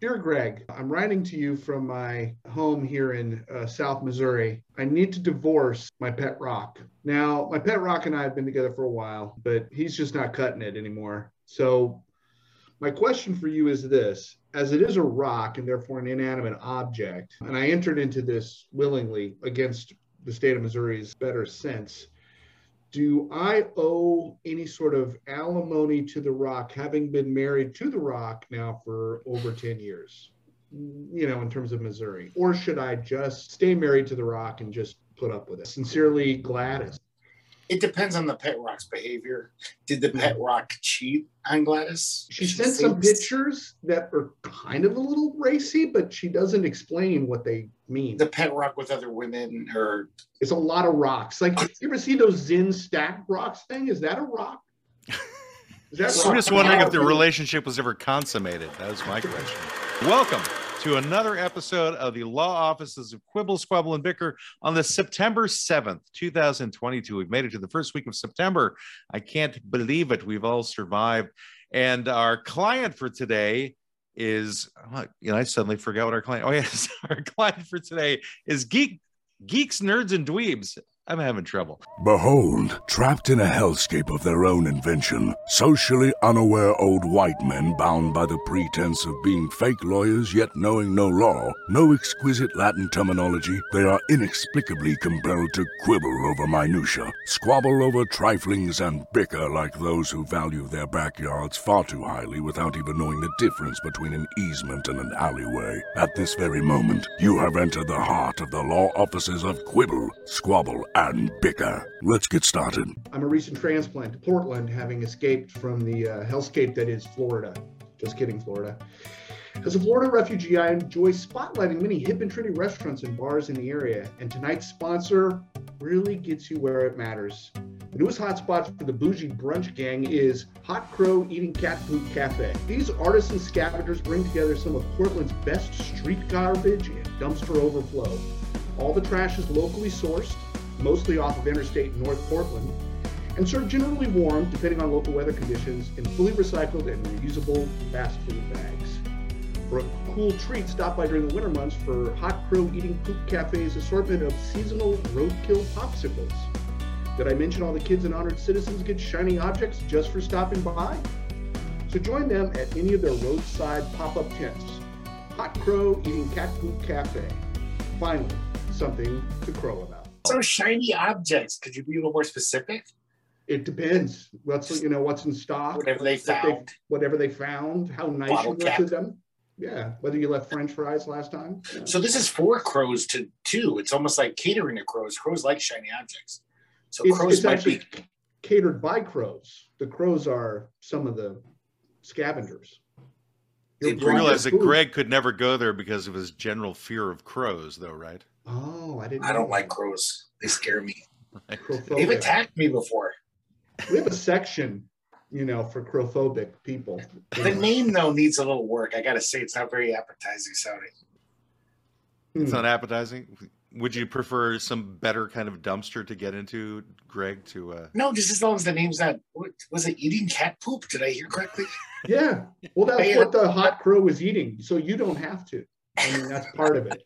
Dear Greg, I'm writing to you from my home here in uh, South Missouri. I need to divorce my pet rock. Now, my pet rock and I have been together for a while, but he's just not cutting it anymore. So, my question for you is this as it is a rock and therefore an inanimate object, and I entered into this willingly against the state of Missouri's better sense do I owe any sort of alimony to The Rock, having been married to The Rock now for over 10 years, you know, in terms of Missouri? Or should I just stay married to The Rock and just put up with it? Sincerely, Gladys. It depends on the pet rock's behavior. Did the hmm. pet rock cheat on Gladys? She, she sent some pictures that are kind of a little racy, but she doesn't explain what they mean. The pet rock with other women, or it's a lot of rocks. Like you ever see those Zen stack rocks thing? Is that a rock? Is that I'm just wondering if the relationship was ever consummated. That was my question. Welcome to another episode of the Law Offices of Quibble, Squabble, and Bicker on the September 7th, 2022. We've made it to the first week of September. I can't believe it. We've all survived. And our client for today is, oh, you know, I suddenly forgot what our client, oh, yes, our client for today is Geek, Geeks, Nerds, and Dweebs. I'm having trouble. Behold, trapped in a hellscape of their own invention, socially unaware old white men bound by the pretense of being fake lawyers yet knowing no law, no exquisite Latin terminology, they are inexplicably compelled to quibble over minutia, squabble over triflings, and bicker like those who value their backyards far too highly without even knowing the difference between an easement and an alleyway. At this very moment, you have entered the heart of the law offices of Quibble, Squabble, and bicker. Let's get started. I'm a recent transplant to Portland, having escaped from the uh, hellscape that is Florida. Just kidding, Florida. As a Florida refugee, I enjoy spotlighting many hip and trendy restaurants and bars in the area, and tonight's sponsor really gets you where it matters. The newest hotspot for the bougie brunch gang is Hot Crow Eating Cat Poop Cafe. These artisan scavengers bring together some of Portland's best street garbage and dumpster overflow. All the trash is locally sourced, mostly off of Interstate North Portland, and served generally warm, depending on local weather conditions, in fully recycled and reusable fast food bags. For a cool treat, stop by during the winter months for Hot Crow Eating Poop Cafe's assortment of seasonal roadkill popsicles. Did I mention all the kids and honored citizens get shiny objects just for stopping by? So join them at any of their roadside pop-up tents. Hot Crow Eating Cat Poop Cafe. Finally, something to crow about so shiny objects. Could you be a little more specific? It depends. What's you know what's in stock. Whatever they found. They, whatever they found. How nice Bottle you left them. Yeah. Whether you left French fries last time. Yeah. So this is for crows to two. It's almost like catering to crows. Crows like shiny objects. So it's, crows it's might be catered by crows. The crows are some of the scavengers. You realize that Greg could never go there because of his general fear of crows, though, right? Oh, I didn't. I don't like crows. They scare me. They've attacked me before. We have a section, you know, for crowphobic people. The name though needs a little work. I gotta say, it's not very appetizing sounding. It's not appetizing. Would you prefer some better kind of dumpster to get into, Greg? To uh... no, just as long as the name's not. What, was it eating cat poop? Did I hear correctly? Yeah. Well, that's what the hot crow was eating, so you don't have to. I mean, that's part of it.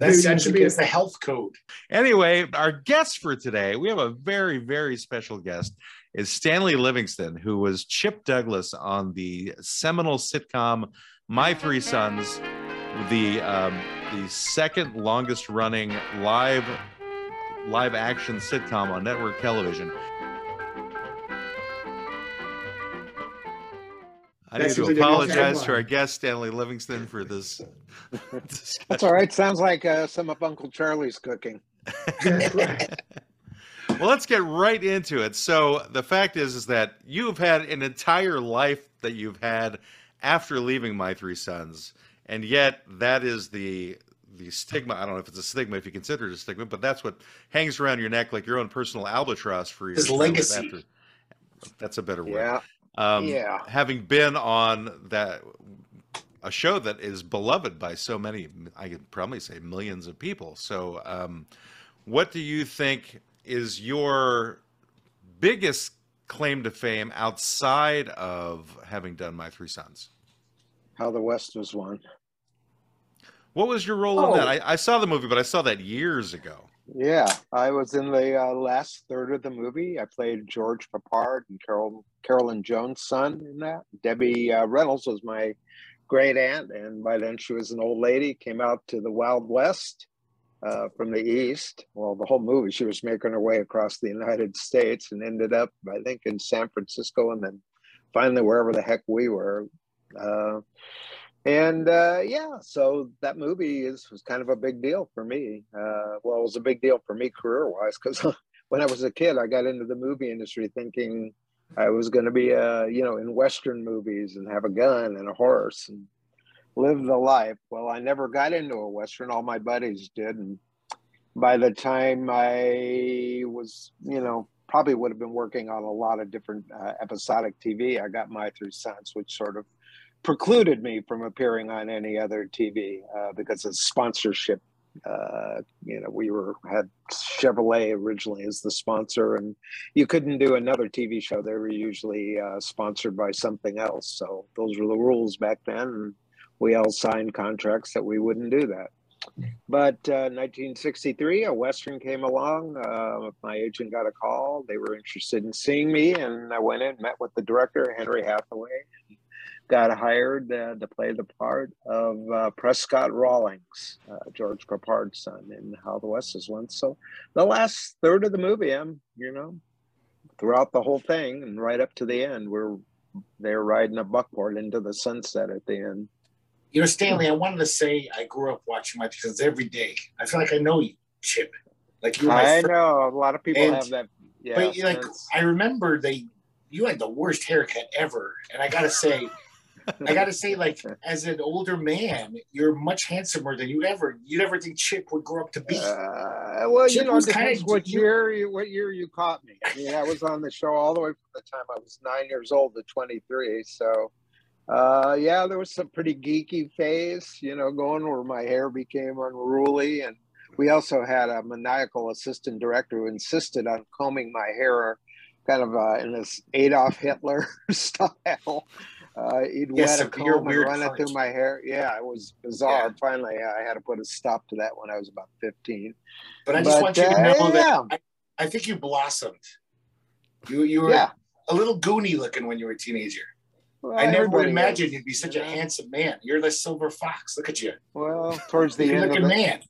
that seems to be the health code. Anyway, our guest for today, we have a very, very special guest, is Stanley Livingston, who was Chip Douglas on the seminal sitcom My Three Sons, the um, the second longest running live live action sitcom on network television. I need to apologize to our guest, Stanley Livingston, for this. That's all right. Sounds like uh, some of Uncle Charlie's cooking. well, let's get right into it. So the fact is, is that you've had an entire life that you've had after leaving My Three Sons, and yet that is the the stigma. I don't know if it's a stigma, if you consider it a stigma, but that's what hangs around your neck, like your own personal albatross for your legacy. After, that's a better word. Yeah. Um, yeah. Having been on that a show that is beloved by so many, I could probably say millions of people. So, um, what do you think is your biggest claim to fame outside of having done My Three Sons? How the West was won. What was your role Oh. in that? I, I saw the movie, but I saw that years ago. Yeah, I was in the uh, last third of the movie. I played George Peppard and Carol Carolyn Jones' son in that. Debbie uh, Reynolds was my great aunt, and by then she was an old lady. Came out to the Wild West uh, from the East. Well, the whole movie, she was making her way across the United States and ended up, I think, in San Francisco, and then finally wherever the heck we were. And uh, yeah, so that movie is was kind of a big deal for me. Uh, well, it was a big deal for me career wise because when I was a kid, I got into the movie industry thinking I was going to be, uh, you know, in Western movies and have a gun and a horse and live the life. Well, I never got into a Western. All my buddies did. And by the time I was, you know, probably would have been working on a lot of different uh, episodic TV, I got my three sons, which sort of precluded me from appearing on any other TV uh, because of sponsorship. Uh, you know, we were had Chevrolet originally as the sponsor, and you couldn't do another TV show. They were usually uh, sponsored by something else. So those were the rules back then, and we all signed contracts that we wouldn't do that. But uh, 1963, a Western came along. Uh, my agent got a call. They were interested in seeing me, and I went in, met with the director, Henry Hathaway, got hired uh, to play the part of uh, Prescott Rawlings, uh, George Peppard's son, in How the West is Won. So the last third of the movie, I'm, you know, throughout the whole thing and right up to the end, we're they're riding a buckboard into the sunset at the end. You know, Stanley, I wanted to say I grew up watching my because every day. I feel like I know you, Chip. Like you I first, know a lot of people And- have that. Yeah, but like. I remember they you had the worst haircut ever. And I gotta say, I gotta say, like, as an older man, you're much handsomer than you ever you'd ever think Chip would grow up to be. Uh, well, you know, depends kinda- what you- year you, what year you caught me. I mean, I was on the show all the way from the time I was nine years old to 23. So, uh, yeah, there was some pretty geeky phase, you know, going where my hair became unruly, and we also had a maniacal assistant director who insisted on combing my hair, kind of uh, in this Adolf Hitler style. Uh, he'd Yeah, wet a severe comb and weird run it through my hair. Yeah, it was bizarre. Yeah. Finally, I had to put a stop to that when I was about 15. But I just But, want you to uh, know that yeah. I, I think you blossomed. You you were Yeah. a little goony looking when you were a teenager. Well, I never would imagine you'd be such you a handsome man. You're the silver fox. Look at you. Well, towards the Good end of looking the man.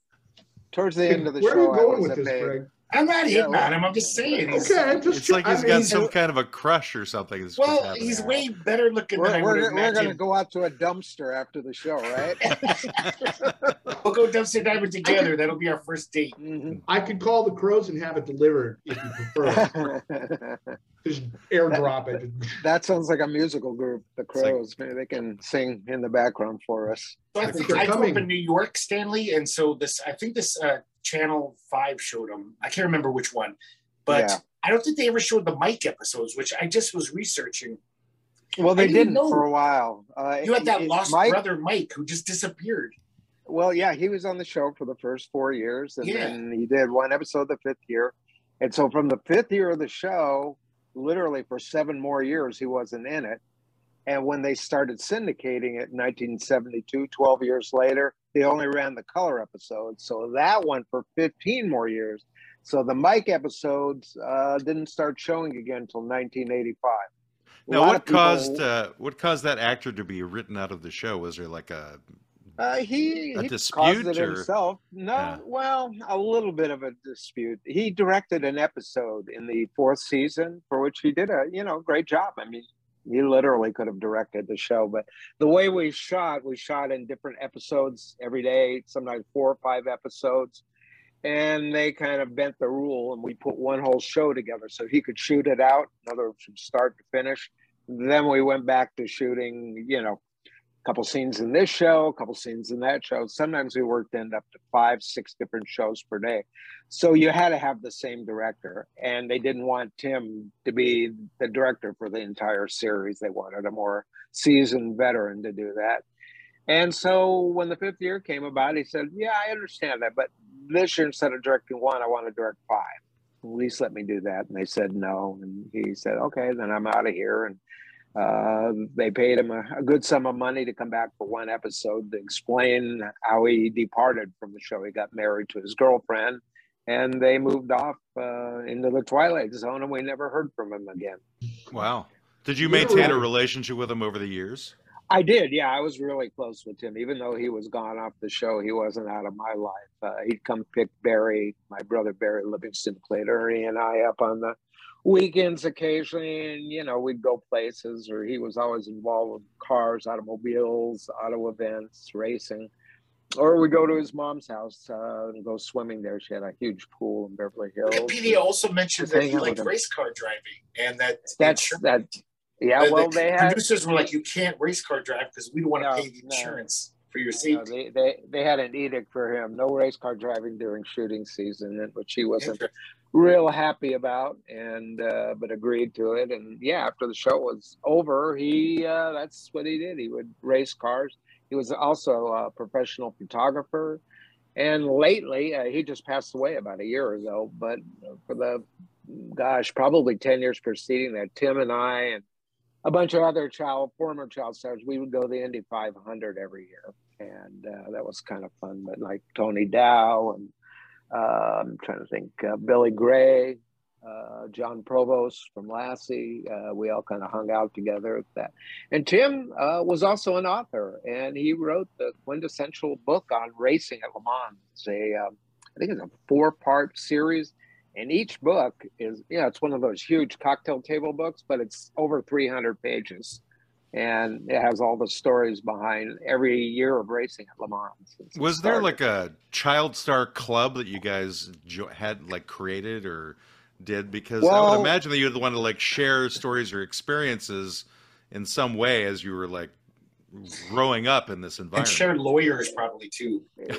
towards the end of the Where are show, you I going was with this, babe. Greg? I'm not hitting well- on him. I'm just saying. He's, Okay, just It's like I he's mean, got some kind of a crush or something. that's Well, happening. he's way better looking We're, would we're, we're going to go out to a dumpster after the show, right? We'll go dumpster diving together. That'll be our first date. Mhm. I could call the crows and have it delivered if you prefer. Just airdrop it. that sounds like a musical group, the It's like- Crows. Maybe they can sing in the background for us. So I I think think they're I grew coming. up in New York, Stanley, and so this I think this uh, Channel Five showed them. I can't remember which one, but Yeah. I don't think they ever showed the Mike episodes, which I just was researching. Well, they I didn't didn't for a while. Uh, You had that it- lost Mike, brother Mike who just disappeared. Well, yeah, he was on the show for the first four years, and Yeah. then he did one episode the fifth year. And so, from the fifth year of the show, literally for seven more years, he wasn't in it. And when they started syndicating it in 1972, 12 years later, they only ran the color episodes. So that went for 15 more years. So the Mike episodes uh, didn't start showing again until 1985. A Now, what people- caused uh, what caused that actor to be written out of the show? Was there like a Uh, he A he dispute, caused it or- himself. No, Yeah. well, a little bit of a dispute. He directed an episode in the fourth season for which he did a you know great job. I mean, he literally could have directed the show, but the way we shot, we shot in different episodes every day, sometimes four or five episodes. And they kind of bent the rule, and we put one whole show together so he could shoot it out, in other words, from start to finish. Then we went back to shooting, you know, couple scenes in this show, a couple scenes in that show. Sometimes we worked end up to five, six different shows per day. So you had to have the same director, and they didn't want Tim to be the director for the entire series. They wanted a more seasoned veteran to do that. And so when the fifth year came about, he said, Yeah, I understand that, but this year instead of directing one, I want to direct five. At least let me do that. And they said no. And he said, Okay, then I'm out of here. And Uh, they paid him a, a, good sum of money to come back for one episode to explain how he departed from the show. He got married to his girlfriend, and they moved off uh, into the Twilight Zone, and we never heard from him again. Wow. Did you maintain a relationship with him over the years? I did, yeah. I was really close with him, even though he was gone off the show. He wasn't out of my life. Uh, he'd come pick Barry, my brother Barry Livingston played Ernie and I up on the weekends occasionally, and you know we'd go places. Or he was always involved with cars, automobiles, auto events, racing. Or we go to his mom's house uh, and go swimming there. She had a huge pool in Beverly Hills. Wikipedia also mentioned that he liked race car driving, and that that's that yeah, well, the they had, producers were like, "You can't race car drive because we don't want to no, pay the insurance no. for your safety." No, they, they they had an edict for him: no race car driving during shooting season, which he wasn't real happy about, and uh, but agreed to it. And yeah, after the show was over, he uh, that's what he did. He would race cars. He was also a professional photographer, and lately uh, he just passed away about a year ago. But for the gosh, probably ten years preceding that, Tim and I and a bunch of other child former child stars. We would go to the Indy 500 every year, and uh, that was kind of fun. But like Tony Dow and I'm trying to think, uh, Billy Gray, uh, Jon Provost from Lassie. Uh, we all kind of hung out together at that. And Tim uh, was also an author, and he wrote the quintessential book on racing at Le Mans. It's a, um, I think it's a four-part series and each book is you know it's one of those huge cocktail table books but it's over 300 pages and it has all the stories behind every year of racing at le mans was there like a child star club that you guys had like created or did because well, i would imagine that you'd want to like share stories or experiences in some way as you were like growing up in this environment. And shared lawyers probably too.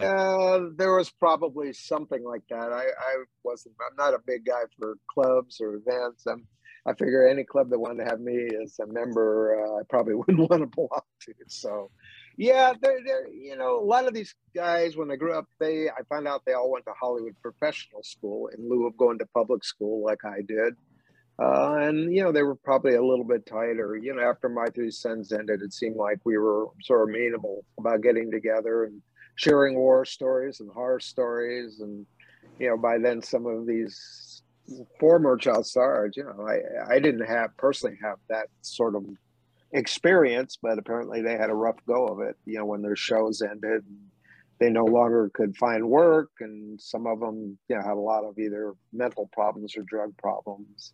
uh, there was probably something like that. I, I wasn't. I'm not a big guy for clubs or events. I'm. I figure any club that wanted to have me as a member, uh, I probably wouldn't want to belong to. So, yeah, they're, they're, you know, a lot of these guys, when they grew up, they, I found out they all went to Hollywood professional school in lieu of going to public school like I did. Uh, and you know they were probably a little bit tighter. You know, after my three sons ended, it seemed like we were sort of amenable about getting together and sharing war stories and horror stories. And you know, by then some of these former child stars, you know, I I didn't have personally have that sort of experience, but apparently they had a rough go of it. You know, when their shows ended. they no longer could find work, and some of them, you know, had a lot of either mental problems or drug problems.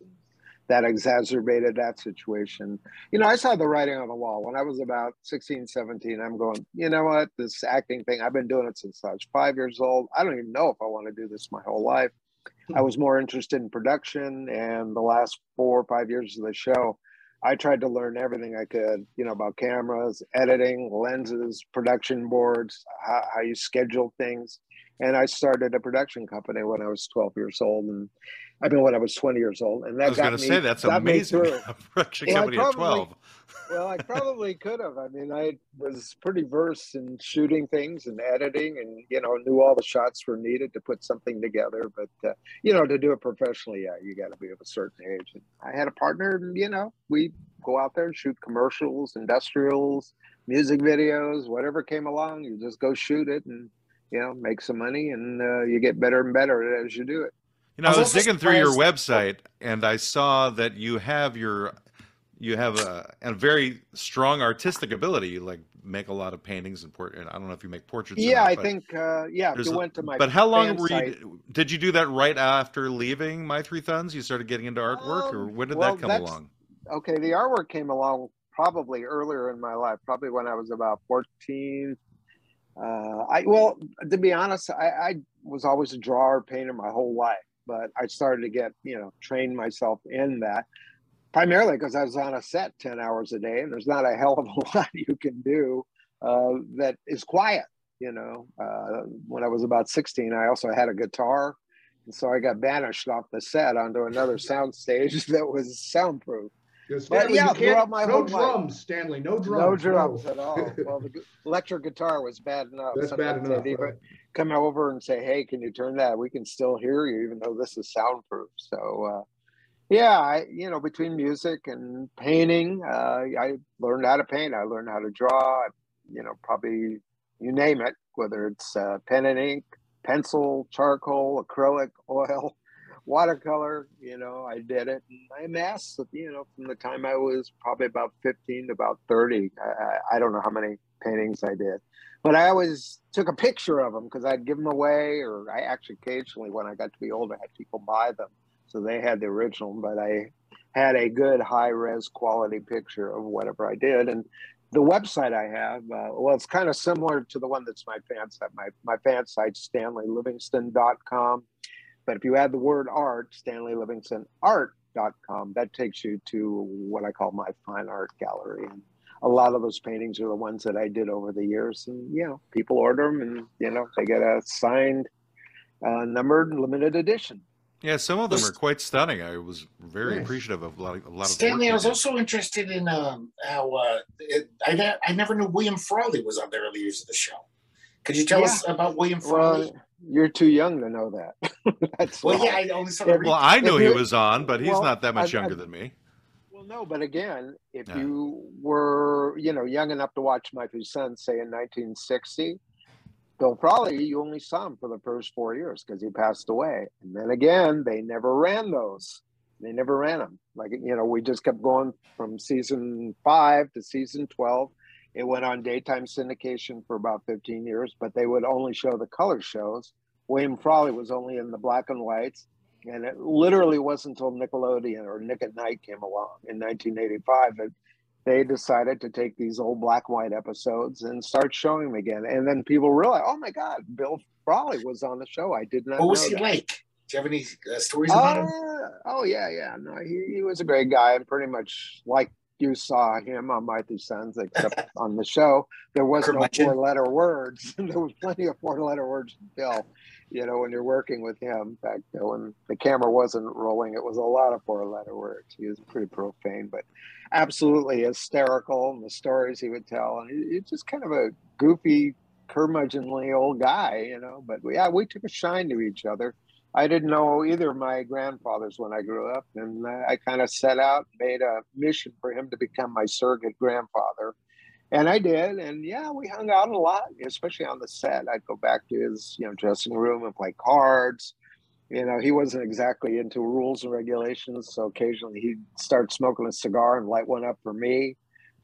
That exacerbated that situation. You know, I saw the writing on the wall when I was about 16, 17. I'm going, you know what, this acting thing, I've been doing it since I was five years old. I don't even know if I want to do this my whole life. I was more interested in production, and the last four or five years of the show, I tried to learn everything I could, you know, about cameras, editing, lenses, production boards, how, how you schedule things. And I started a production company when I was 12 years old. And I mean, when I was 20 years old, and that I was going to say that's amazing. Well, probably, at 12. well, I probably could have. I mean, I was pretty versed in shooting things and editing, and you know, knew all the shots were needed to put something together. But uh, you know, to do it professionally, yeah, you got to be of a certain age. And I had a partner, and you know, we go out there and shoot commercials, industrials, music videos, whatever came along. You just go shoot it, and you know, make some money, and uh, you get better and better as you do it. You know, I was, I was digging through your website and I saw that you have your you have a, a very strong artistic ability. You like make a lot of paintings and port. I don't know if you make portraits. Yeah, not, I think. Uh, yeah, you went to my. But how long were you? Did you do that right after leaving My Three Thuns? You started getting into artwork, um, or when did well, that come along? Okay, the artwork came along probably earlier in my life, probably when I was about fourteen. Uh, I well, to be honest, I, I was always a drawer, painter my whole life but I started to get, you know, train myself in that primarily because I was on a set 10 hours a day and there's not a hell of a lot you can do uh, that is quiet. You know, uh, when I was about 16, I also had a guitar. And so I got banished off the set onto another sound stage that was soundproof. Stanley, yeah, throughout my no drums, life. Stanley, no drums. No drums no. at all. Well, the electric guitar was bad enough. That's Sometimes bad enough. Right? Come over and say, "Hey, can you turn that? We can still hear you, even though this is soundproof." So, uh, yeah, I, you know, between music and painting, uh, I learned how to paint. I learned how to draw. You know, probably you name it, whether it's uh, pen and ink, pencil, charcoal, acrylic, oil, watercolor. You know, I did it. And I amassed, you know, from the time I was probably about 15 to about 30. I, I don't know how many paintings I did, but I always took a picture of them because I'd give them away, or I actually occasionally, when I got to be older, I had people buy them so they had the original, but I had a good high res quality picture of whatever I did. And the website I have, uh, well, it's kind of similar to the one that's my fan site. My, my fan site, stanleylivingston.com. But if you add the word art, stanleylivingstonart.com, that takes you to what I call my fine art gallery. And a lot of those paintings are the ones that I did over the years. And, you know, people order them and, you know, they get a signed, uh, numbered limited edition. Yeah, some of them are quite stunning. I was very nice. appreciative of a lot of, a lot of Stanley. I was also interested in um, how uh, it, I I never knew William Frawley was on the early years of the show. Could you tell yeah. us about William Frawley? Well, you're too young to know that. That's well, why. yeah, I only saw. Well, I knew he was on, but he's well, not that much I, younger I, than me. Well, no, but again, if yeah. you were, you know, young enough to watch My Two Sons, say in 1960, Bill Frawley, you only saw him for the first four years because he passed away. And then again, they never ran those. They never ran them. Like, you know, we just kept going from season five to season 12. It went on daytime syndication for about 15 years, but they would only show the color shows. William Frawley was only in the black and whites. And it literally wasn't until Nickelodeon or Nick at Nite came along in 1985 that they decided to take these old black white episodes and start showing them again. And then people realized, oh my God, Bill Frawley was on the show. I did not. Know. What was he that. like? Do you have any uh, stories about uh, him? Oh yeah, yeah. No, he, he was a great guy and pretty much like you saw him on My Mighty Sons, except on the show, there was no four letter words. there was plenty of four letter words to Bill. You know, when you're working with him back when the camera wasn't rolling, it was a lot of four letter words. He was pretty profane, but absolutely hysterical. And the stories he would tell, and he's just kind of a goofy, curmudgeonly old guy, you know. But yeah, we took a shine to each other. I didn't know either of my grandfathers when I grew up, and I kind of set out, made a mission for him to become my surrogate grandfather, and I did. And yeah, we hung out a lot, especially on the set. I'd go back to his, you know, dressing room and play cards. You know, he wasn't exactly into rules and regulations, so occasionally he'd start smoking a cigar and light one up for me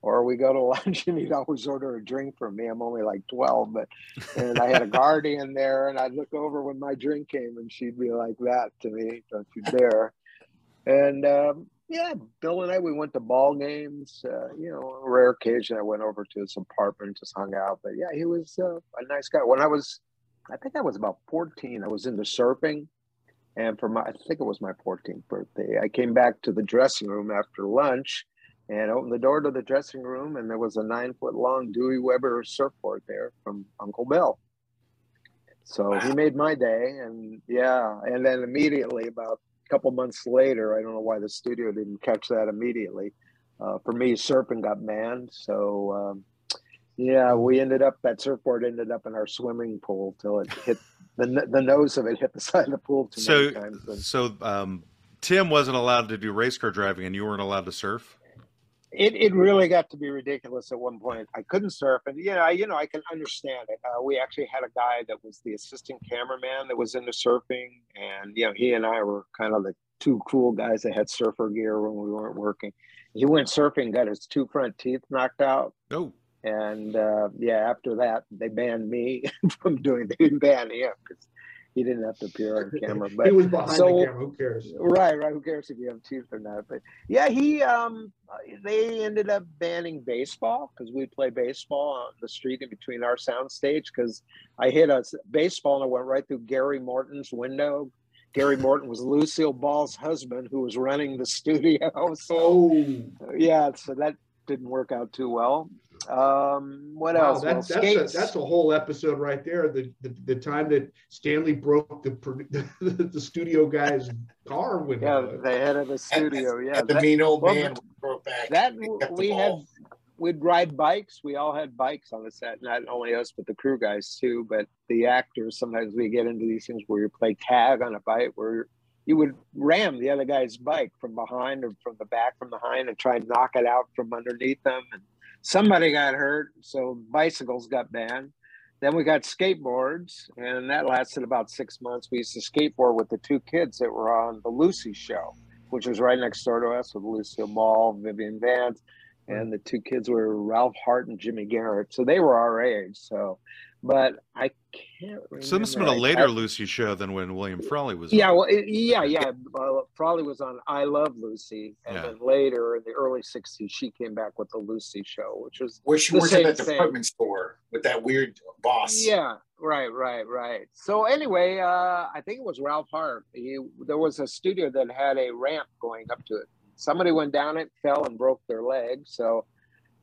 or we go to lunch and he'd always order a drink for me. I'm only like 12, but and I had a guardian there and I'd look over when my drink came and she'd be like that to me, don't you dare. And um, yeah, Bill and I, we went to ball games. Uh, you know, a rare occasion I went over to his apartment, just hung out. But yeah, he was uh, a nice guy. When I was, I think I was about 14, I was into surfing. And for my, I think it was my 14th birthday, I came back to the dressing room after lunch and opened the door to the dressing room, and there was a nine foot long Dewey Weber surfboard there from Uncle Bill. So wow. he made my day, and yeah, and then immediately about a couple months later, I don't know why the studio didn't catch that immediately. Uh, for me, surfing got banned, so um, yeah, we ended up that surfboard ended up in our swimming pool till it hit the the nose of it hit the side of the pool too so, times. So um, Tim wasn't allowed to do race car driving, and you weren't allowed to surf it, it really got to be ridiculous at one point. I couldn't surf, and you know, you know, I can understand it. Uh, we actually had a guy that was the assistant cameraman that was into surfing, and you know, he and I were kind of the two cool guys that had surfer gear when we weren't working. He went surfing, got his two front teeth knocked out. Oh. And uh, yeah, after that, they banned me from doing. They didn't ban him because he didn't have to appear on camera. But he was behind so, the camera. Who cares? Right, right. Who cares if you have teeth or not? But yeah, he um they ended up banning baseball because we play baseball on the street in between our sound stage because I hit a baseball and I went right through Gary Morton's window. Gary Morton was Lucille Ball's husband who was running the studio. So, oh, yeah, so that didn't work out too well. Um, what wow, else? That, well, that's, a, that's a whole episode right there. The, the, the time that Stanley broke the the, the studio guy's car with Yeah, the head of the studio. yeah, the mean old well, man broke back. That we had. We'd ride bikes. We all had bikes on the set. Not only us, but the crew guys too. But the actors sometimes we get into these things where you play tag on a bike, where he would ram the other guy's bike from behind or from the back from behind and try and knock it out from underneath them. And somebody got hurt, so bicycles got banned. Then we got skateboards, and that lasted about six months. We used to skateboard with the two kids that were on the Lucy show, which was right next door to us with Lucille Ball, Vivian Vance, and the two kids were Ralph Hart and Jimmy Garrett. So they were our age. So but I can't. Remember. So this has been a later I, Lucy show than when William Frawley was. Yeah, on. well, it, yeah, yeah. Uh, Frawley was on I Love Lucy, and yeah. then later in the early '60s, she came back with the Lucy show, which was where she worked at that department store with that weird boss. Yeah, right, right, right. So anyway, uh, I think it was Ralph Hart. He there was a studio that had a ramp going up to it. Somebody went down it, fell, and broke their leg. So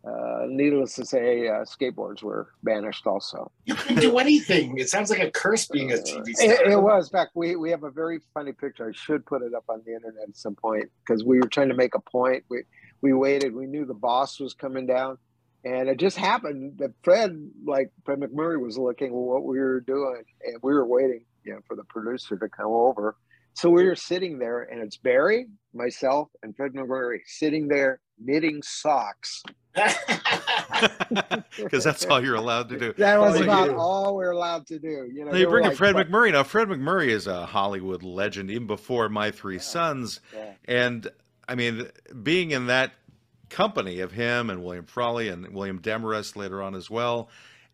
uh, needless to say, uh, skateboards were banished also. You couldn't do anything. It sounds like a curse being a TV star. It, it, was. In fact, we, we have a very funny picture. I should put it up on the internet at some point because we were trying to make a point. We, we waited. We knew the boss was coming down. And it just happened that Fred, like Fred MacMurray, was looking at what we were doing, and we were waiting, you know, for the producer to come over. So we were sitting there, and it's Barry, myself, and Fred MacMurray sitting there knitting socks because that's all you're allowed to do. That was about all we're allowed to do. You know, you bring like, Fred MacMurray. Now, Fred MacMurray is a Hollywood legend, even before My Three yeah, Sons. Yeah. And I mean, being in that company of him and William Frawley and William Demarest later on as well,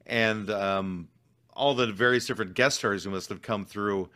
and um, all the various different guest stars who must have come through.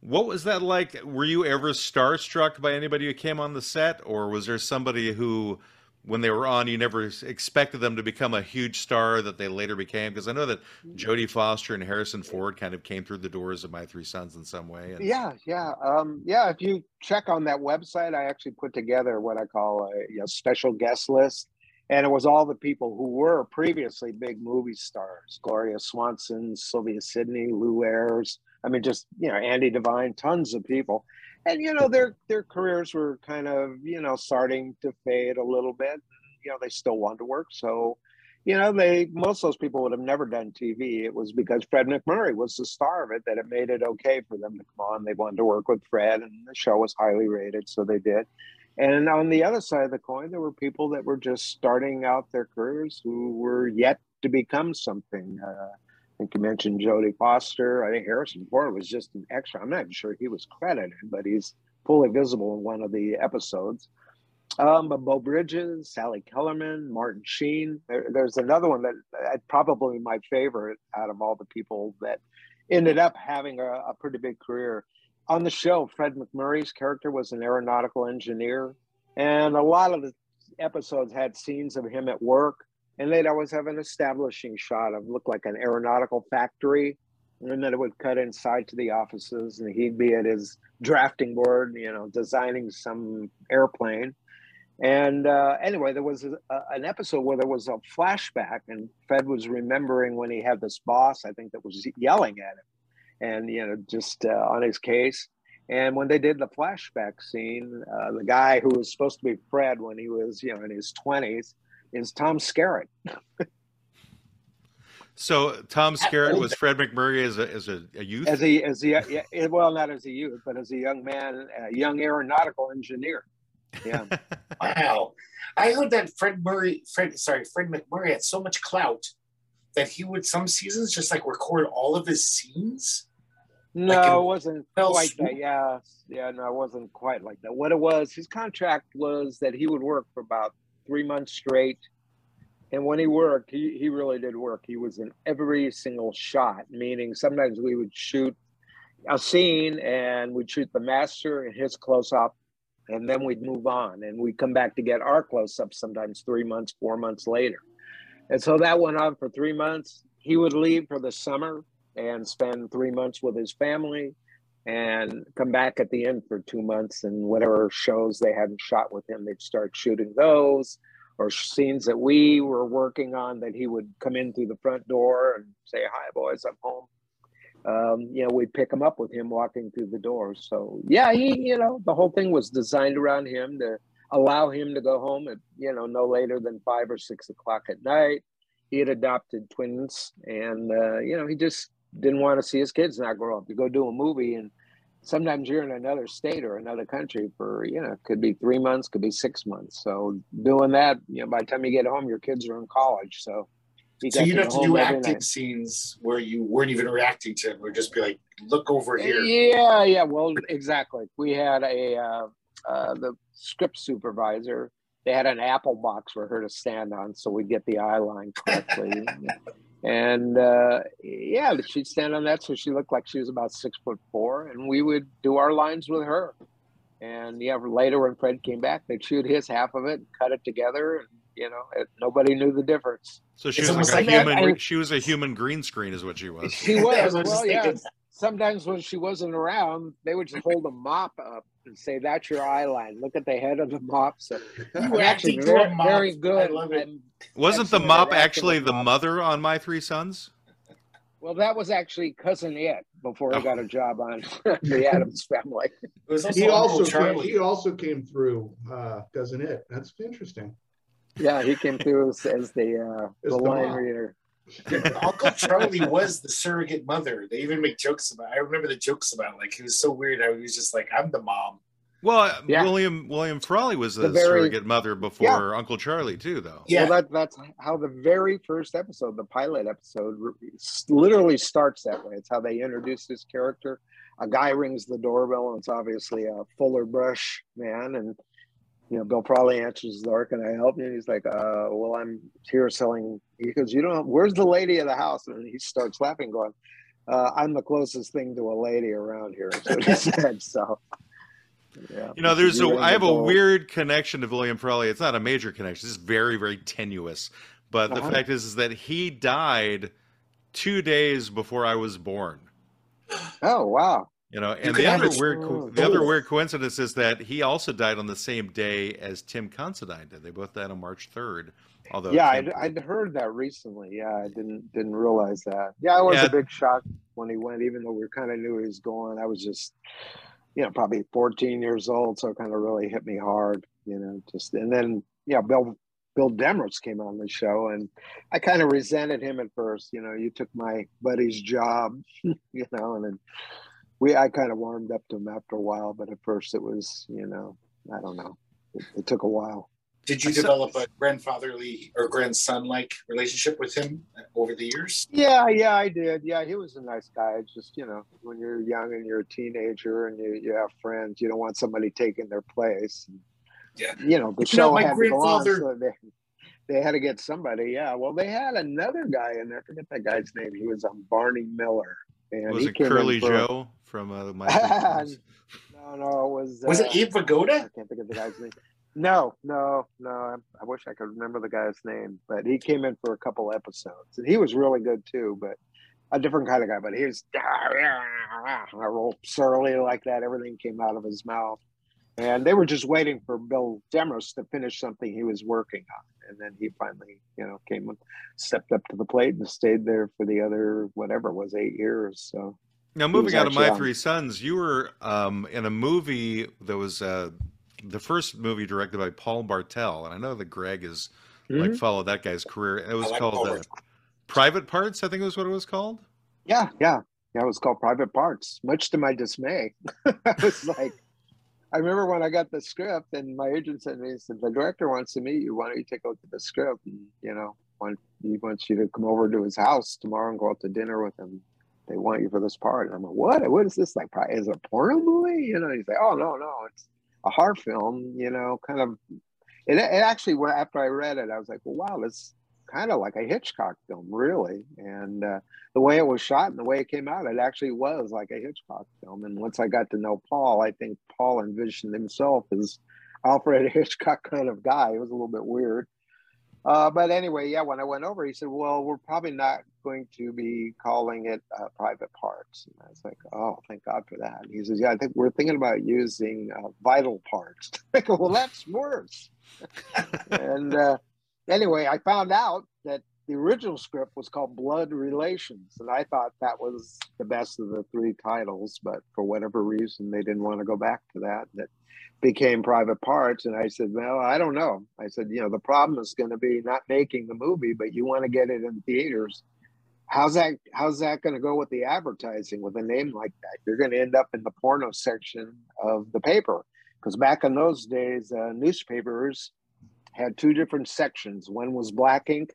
What was that like? Were you ever starstruck by anybody who came on the set, or was there somebody who when they were on, you never expected them to become a huge star that they later became? Because I know that Jodie Foster and Harrison Ford kind of came through the doors of My Three Sons in some way. And... Yeah, yeah, um, yeah. If you check on that website, I actually put together what I call a you know, special guest list, and it was all the people who were previously big movie stars: Gloria Swanson, Sylvia Sidney, Lew Ayres. I mean, just you know, Andy Devine, tons of people and you know their their careers were kind of you know starting to fade a little bit. You know they still wanted to work. So you know they most of those people would have never done tv it was because fred MacMurray was the star of it that it made it okay for them to come on. They wanted to work with fred and the show was highly rated so they did. And on the other side of the coin there were people that were just starting out their careers who were yet to become something. Uh, think you mentioned Jodie Foster. I think Harrison Ford was just an extra. I'm not sure he was credited, but he's fully visible in one of the episodes. Um, but Beau Bridges, Sally Kellerman, Martin Sheen. There, there's another one that I, probably my favorite out of all the people that ended up having a, a pretty big career. On the show, Fred MacMurray's character was an aeronautical engineer, and a lot of the episodes had scenes of him at work and they'd always have an establishing shot of look like an aeronautical factory and then it would cut inside to the offices and he'd be at his drafting board you know designing some airplane. And uh, anyway there was a, an episode where there was a flashback and fred was remembering when he had this boss i think that was yelling at him and you know just uh, on his case. And when they did the flashback scene uh, the guy who was supposed to be fred when he was you know in his 20s is Tom Skerritt. so Tom Skerritt was Fred MacMurray as a as a, a youth. As a as a yeah, well, not as a youth, but as a young man, a young aeronautical engineer. Yeah. wow. I heard that Fred Murray, Fred, sorry, Fred MacMurray had so much clout that he would some seasons just like record all of his scenes. No, like it wasn't quite swoop. that. Yeah, yeah, no, it wasn't quite like that. What it was, his contract was that he would work for about three months straight. And when he worked, he, he really did work. He was in every single shot, meaning sometimes we would shoot a scene and we'd shoot the master and his close up, and then we'd move on and we'd come back to get our close up sometimes three months, four months later. And so that went on for three months. He would leave for the summer and spend three months with his family and come back at the end for two months and whatever shows they hadn't shot with him, they'd start shooting those or scenes that we were working on that he would come in through the front door and say, Hi, boys, I'm home. Um, you know, we'd pick him up with him walking through the door. So, yeah, he, you know, the whole thing was designed around him to allow him to go home at, you know, no later than five or six o'clock at night. He had adopted twins and, uh, you know, he just didn't want to see his kids not grow up to go do a movie. And sometimes you're in another state or another country for you know could be three months could be six months. So doing that you know by the time you get home your kids are in college. So you so you'd have to do acting night. scenes where you weren't even reacting to it or just be like look over here. Yeah yeah. Well exactly. We had a uh, uh, the script supervisor they had an apple box for her to stand on so we'd get the eye line correctly and uh, yeah, she'd stand on that, so she looked like she was about six foot four, and we would do our lines with her. And yeah, later when Fred came back, they'd shoot his half of it, and cut it together, and you know, it, nobody knew the difference. So she it's was like a like human. I, she was a human green screen, is what she was. She was. well, yeah. Sometimes when she wasn't around, they would just hold a mop up and say, "That's your eye line. Look at the head of the mop." So you actually very, very good. Wasn't the mop actually the mop. mother on My Three Sons? Well, that was actually cousin it before oh. he got a job on the Addams Family. Also he also came, he also came through uh, cousin it. That's interesting. Yeah, he came through as, as the uh, the, the line mom. reader. Uncle Charlie was the surrogate mother. They even make jokes about. I remember the jokes about like he was so weird. I was just like, I'm the mom. Well, uh, yeah. William William Frawley was a very, surrogate mother before yeah. Uncle Charlie too, though. Yeah, well, that, that's how the very first episode, the pilot episode, literally starts that way. It's how they introduce this character. A guy rings the doorbell, and it's obviously a Fuller Brush man, and you know, Bill Frawley answers the door, can I help you? And he's like, uh, well, I'm here selling. He goes, you don't know, where's the lady of the house? And he starts laughing, going, uh, I'm the closest thing to a lady around here. So he said, so. Yeah. You know, there's a. I have a weird connection to William Frawley. It's not a major connection. It's very, very tenuous. But uh-huh. the fact is, is that he died two days before I was born. Oh wow! You know, and you oh, the other weird co- the other weird coincidence is that he also died on the same day as Tim Considine did. They both died on March third. Although yeah, I'd, I'd, heard that recently. Yeah, I didn't didn't realize that. Yeah, it was yeah. a big shock when he went. Even though we kind of knew he was going, I was just you know probably 14 years old, so it kind of really hit me hard. You know, just and then yeah, Bill Bill Demarest came on the show, and I kind of resented him at first. You know, you took my buddy's job, you know, and then we I kind of warmed up to him after a while, but at first it was, you know, I don't know. It, it took a while. Did you develop a grandfatherly or grandson like relationship with him over the years? Yeah, yeah, I did. Yeah, he was a nice guy. It's just, you know, when you're young and you're a teenager and you, you have friends, you don't want somebody taking their place. Yeah. You know, the show had grandfather... to go on, so they, they had to get somebody. Yeah. Well, they had another guy in there. I forget that guy's name. He was on Barney Miller. And was it Curly for, Joe from uh, my? no, no, it was. Was uh, it Abe Vigoda? I can't think of the guy's name. No, no, no. I wish I could remember the guy's name, but he came in for a couple episodes, and he was really good too. But a different kind of guy. But he was a little surly like that. Everything came out of his mouth, and they were just waiting for Bill Demarest to finish something he was working on and then he finally, you know, came and stepped up to the plate and stayed there for the other whatever it was eight years. So now moving out of my on. three sons, you were um, in a movie that was uh, the first movie directed by Paul Bartel, and I know that Greg is mm-hmm. like followed that guy's career. It was like called uh, Private Parts, I think it was what it was called. Yeah, yeah, yeah. It was called Private Parts. Much to my dismay, I was like, I remember when I got the script and my agent said to me, said, the director wants to meet you. Why don't you take a look at the script? And, you know, want, he wants you to come over to his house tomorrow and go out to dinner with him. They want you for this part. And I'm like, what? What is this like? Is it a porno movie? You know, he's like, oh, no, no, it's a horror film, you know, kind of. It, it actually, after I read it, I was like, well, wow, this kind of like a Hitchcock film, really. And uh, the way it was shot and the way it came out, it actually was like a Hitchcock film. And once I got to know Paul, I think Paul envisioned himself as Alfred Hitchcock kind of guy. It was a little bit weird. Uh, but anyway, yeah, when I went over, he said, well, we're probably not going to be calling it uh, private parts. And I was like, oh, thank God for that. And he says, yeah, I think we're thinking about using uh, vital parts. I go, well, that's worse. and uh, anyway, I found out that the original script was called Blood Relations, and I thought that was the best of the three titles, but for whatever reason, they didn't want to go back to that. That became Private Parts, and I said, "Well, I don't know." I said, "You know, the problem is going to be not making the movie, but you want to get it in theaters." how's that how's that going to go with the advertising with a name like that you're going to end up in the porno section of the paper because back in those days uh, newspapers had two different sections. One was black ink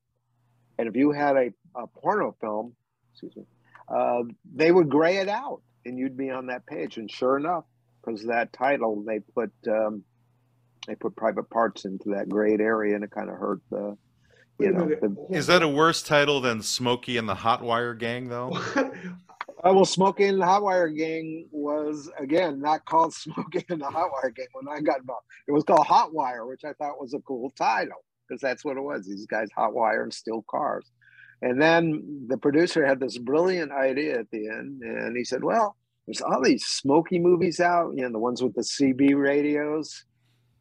and if you had a, a porno film excuse me uh, they would gray it out and you'd be on that page. And sure enough because that title they put um, they put private parts into that grayed area and it kind of hurt the you know, the, is that a worse title than Smokey and the Hot Wire Gang, though? uh, well, smoking the Hotwire Gang was again not called Smokey and the Hotwire Gang when I got involved. It was called Hotwire, which I thought was a cool title because that's what it was. These guys hotwire and steal cars. And then the producer had this brilliant idea at the end, and he said, "Well, there's all these Smokey movies out, you know, the ones with the CB radios,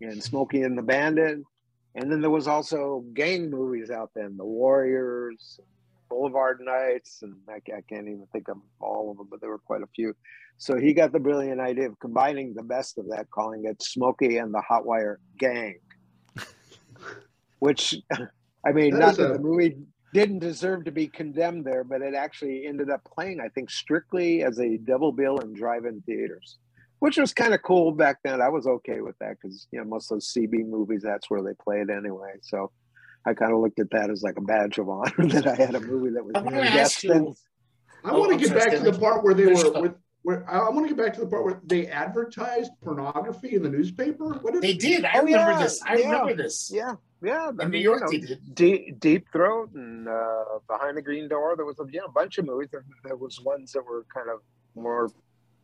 and Smokey and the Bandit." And then there was also gang movies out then, The Warriors, Boulevard Nights, and I, I, can't even think of all of them, but there were quite a few. So he got the brilliant idea of combining the best of that, calling it Smokey and the Hotwire Gang. Which, I mean, that not that a... the movie didn't deserve to be condemned there, but it actually ended up playing, I think, strictly as a double bill in drive-in theaters which was kind of cool back then. I was okay with that because you know most of those CB movies that's where they play it anyway. So I kind of looked at that as like a badge of honor that I had a movie that was destined. I want to get back to the part where they were. With, where, I want to get back to the part where they advertised pornography in the newspaper. What did they did? I oh, remember yeah, this. I yeah, remember this. Yeah, yeah. In I mean, New York, you know, they did. Deep, Deep Throat and uh, Behind the Green Door. There was a you know, bunch of movies. There, there was ones that were kind of more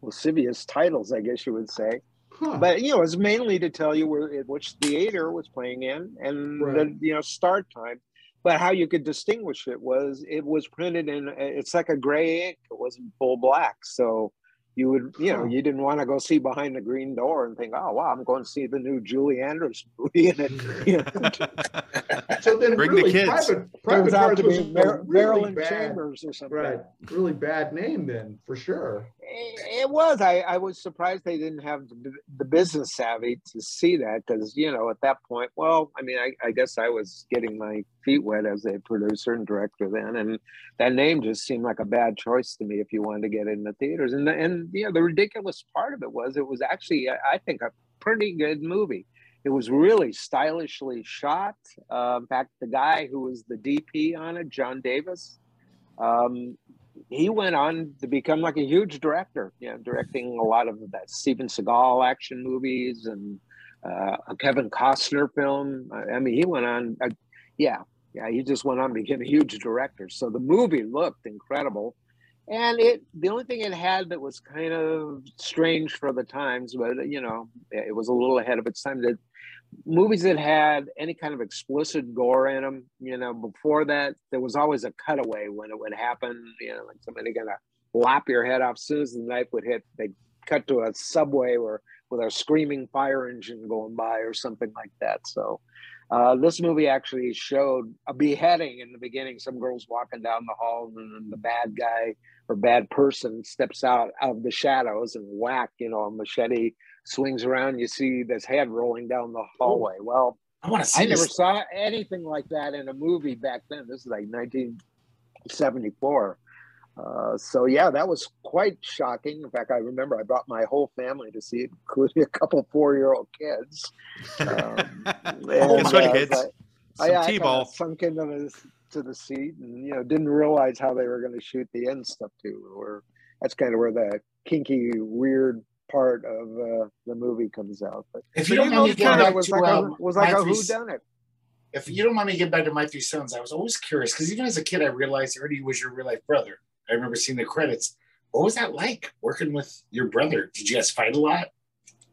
lascivious titles, I guess you would say. Huh. But you know, it was mainly to tell you where which theater was playing in and right. the you know start time. But how you could distinguish it was it was printed in it's like a gray ink. It wasn't full black, so you would you know you didn't want to go see behind the green door and think oh wow i'm going to see the new julie andrews movie in it you know? so then bring really, the kids private, private out to be Mar- really marilyn bad, chambers or something right really bad name then for sure it was i i was surprised they didn't have the, the business savvy to see that because you know at that point well i mean I, I guess i was getting my feet wet as a producer and director then and that name just seemed like a bad choice to me if you wanted to get in the theaters and and you know the ridiculous part of it was it was actually I think a pretty good movie. It was really stylishly shot. Uh, in fact, the guy who was the DP on it, John Davis, um, he went on to become like a huge director. You know, directing a lot of that Steven Seagal action movies and uh, a Kevin Costner film. I mean, he went on. Uh, yeah, yeah, he just went on to become a huge director. So the movie looked incredible and it the only thing it had that was kind of strange for the times but you know it was a little ahead of its time that movies that had any kind of explicit gore in them you know before that there was always a cutaway when it would happen you know like somebody gonna lop your head off as soon as the knife would hit they cut to a subway or with a screaming fire engine going by or something like that so uh, this movie actually showed a beheading in the beginning. Some girls walking down the hall, and then the bad guy or bad person steps out of the shadows and whack, you know, a machete swings around. You see this head rolling down the hallway. Well, I want to see. I never saw anything like that in a movie back then. This is like 1974. Uh, so yeah, that was quite shocking. In fact, I remember I brought my whole family to see it, including a couple four-year-old kids. Um, and, Guess what, uh, kids? I, I, I sunk into the to the seat, and you know, didn't realize how they were going to shoot the end stuff too. Or that's kind of where the kinky, weird part of uh, the movie comes out. But if you don't mind me getting back was to like um, a, was like a who done it. If you don't mind me getting back to my three sons, I was always curious because even as a kid, I realized Ernie was your real life brother. I remember seeing the credits. What was that like working with your brother? Did you guys fight a lot?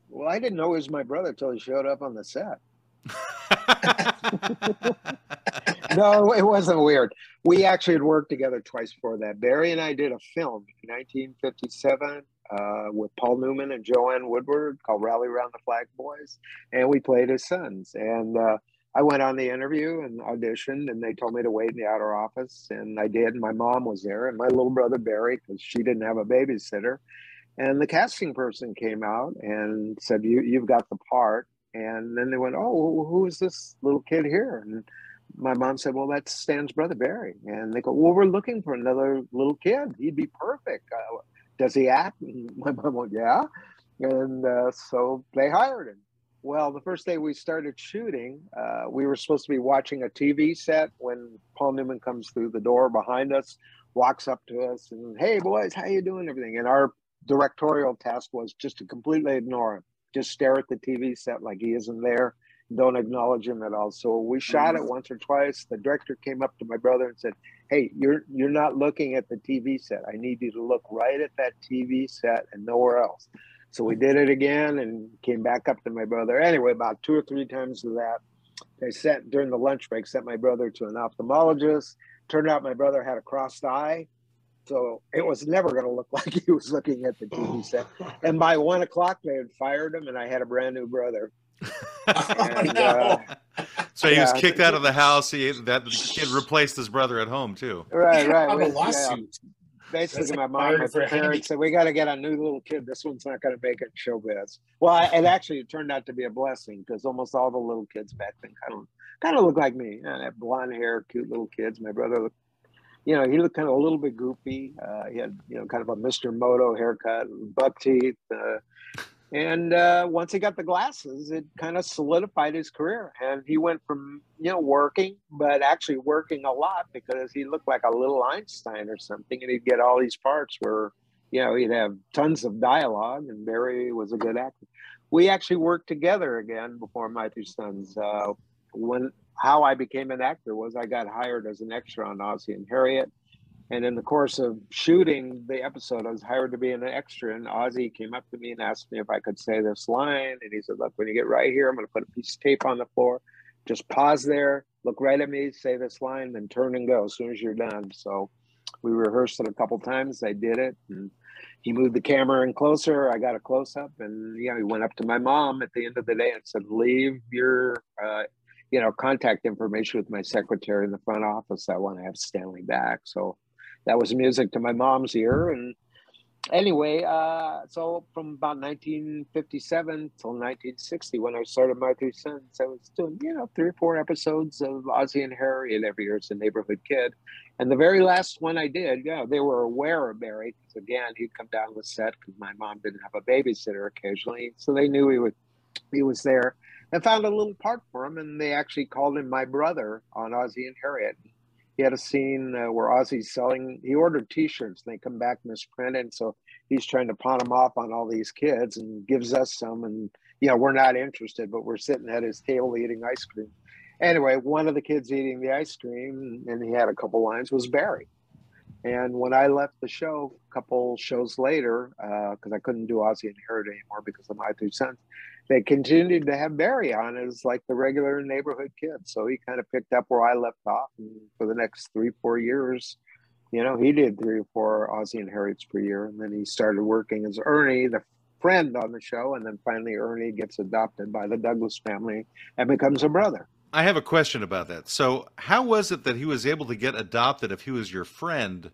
Well, I didn't know it was my brother until he showed up on the set. no, it wasn't weird. We actually had worked together twice before that. Barry and I did a film in 1957 uh, with Paul Newman and Joanne Woodward called Rally Around the Flag Boys, and we played his sons. And uh, I went on the interview and auditioned, and they told me to wait in the outer office, and I did. And my mom was there, and my little brother Barry, because she didn't have a babysitter. And the casting person came out and said, "You, you've got the part." And then they went, "Oh, who is this little kid here?" And my mom said, "Well, that's Stan's brother Barry," and they go, "Well, we're looking for another little kid. He'd be perfect. Uh, does he act?" And my mom went, "Yeah," and uh, so they hired him. Well, the first day we started shooting, uh, we were supposed to be watching a TV set when Paul Newman comes through the door behind us, walks up to us, and "Hey, boys, how you doing?" Everything, and our directorial task was just to completely ignore him, just stare at the TV set like he isn't there don't acknowledge him at all. So we shot it mm. once or twice. The director came up to my brother and said, "Hey, you're you're not looking at the TV set. I need you to look right at that TV set and nowhere else." So we did it again and came back up to my brother. Anyway, about two or three times of that, I sent during the lunch break, sent my brother to an ophthalmologist. Turned out my brother had a crossed eye. So it was never going to look like he was looking at the TV set. And by one o'clock, they had fired him, and I had a brand new brother. and, uh, so he yeah, was kicked out of the house. He that kid replaced his brother at home too. Right, right. We, lawsuit. Yeah, basically, my mom and parents said, "We got to get a new little kid. This one's not going to make it showbiz." Well, I, it actually turned out to be a blessing because almost all the little kids back then kind of kind of looked like me. And have blonde hair, cute little kids. My brother looked, you know, he looked kind of a little bit goofy. Uh, he had, you know, kind of a Mr. Moto haircut, buck teeth. Uh, and uh, once he got the glasses, it kind of solidified his career. And he went from, you know, working, but actually working a lot because he looked like a little Einstein or something. And he'd get all these parts where, you know, he'd have tons of dialogue, and Barry was a good actor. We actually worked together again before My Three Sons. Uh, when how I became an actor was I got hired as an extra on Ozzie and Harriet and in the course of shooting the episode, I was hired to be an extra. And Ozzie came up to me and asked me if I could say this line. And he said, Look, when you get right here, I'm going to put a piece of tape on the floor. Just pause there, look right at me, say this line, then turn and go as soon as you're done. So we rehearsed it a couple times. I did it. And he moved the camera in closer. I got a close up. And, yeah, he went up to my mom at the end of the day and said, Leave your, uh, you know, contact information with my secretary in the front office. I want to have Stanley back. So that was music to my mom's ear. And anyway, uh, so from about 1957 till 1960, when I started My Three Sons, I was doing, you know, three or four episodes of Ozzie and Harriet every year as a neighborhood kid. And the very last one I did, yeah, they were aware of Barry because again, he'd come down the set because my mom didn't have a babysitter occasionally, so they knew he would he was there. And found a little part for him, and they actually called him my brother on Ozzie and Harriet he had a scene uh, where Ozzie's selling. He ordered T-shirts. And they come back misprinted, so he's trying to pawn them off on all these kids, and gives us some. And you know, we're not interested, but we're sitting at his table eating ice cream. Anyway, one of the kids eating the ice cream, and he had a couple lines, was Barry. And when I left the show, a couple shows later, because uh, I couldn't do Ozzie and Harriet anymore because of my two sons, they continued to have Barry on as like the regular neighborhood kid. So he kind of picked up where I left off. And for the next three, four years, you know, he did three or four Ozzie and Harriet's per year. And then he started working as Ernie, the friend on the show. And then finally, Ernie gets adopted by the Douglas family and becomes a brother. I have a question about that. So, how was it that he was able to get adopted if he was your friend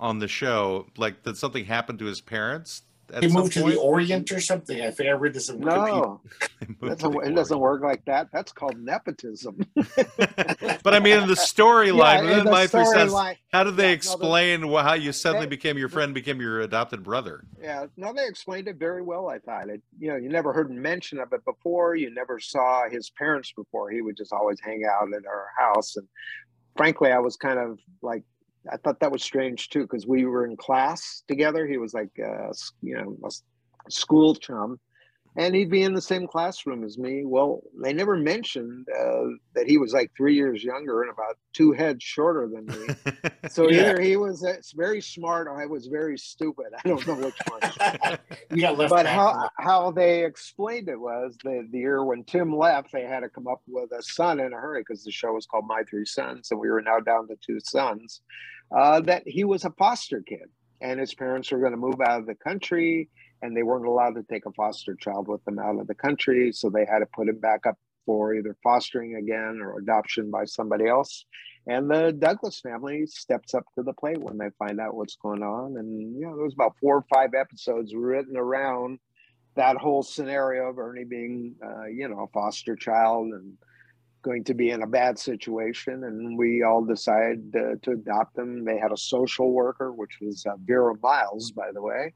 on the show? Like, did something happen to his parents he moved to the Orient or something. I think I read this in No, it doesn't work like that. That's called nepotism. but I mean, in the storyline, yeah, my story three line, how did they yeah, explain no, the, how you suddenly they, became your friend, became your adopted brother? Yeah, no, they explained it very well. I thought it. You know, you never heard mention of it before. You never saw his parents before. He would just always hang out at our house, and frankly, I was kind of like I thought that was strange too because we were in class together. He was like, uh, you know, a school chum, and he'd be in the same classroom as me. Well, they never mentioned uh, that he was like three years younger and about two heads shorter than me. So yeah. either he was uh, very smart or I was very stupid. I don't know which one. yeah, but how how they explained it was the, the year when Tim left, they had to come up with a son in a hurry because the show was called My Three Sons, and we were now down to two sons. Uh, that he was a foster kid and his parents were going to move out of the country and they weren't allowed to take a foster child with them out of the country. So they had to put him back up for either fostering again or adoption by somebody else. And the Douglas family steps up to the plate when they find out what's going on. And, you know, there was about four or five episodes written around that whole scenario of Ernie being, uh, you know, a foster child and going to be in a bad situation, and we all decided uh, to adopt them. They had a social worker, which was uh, Vera Miles, by the way,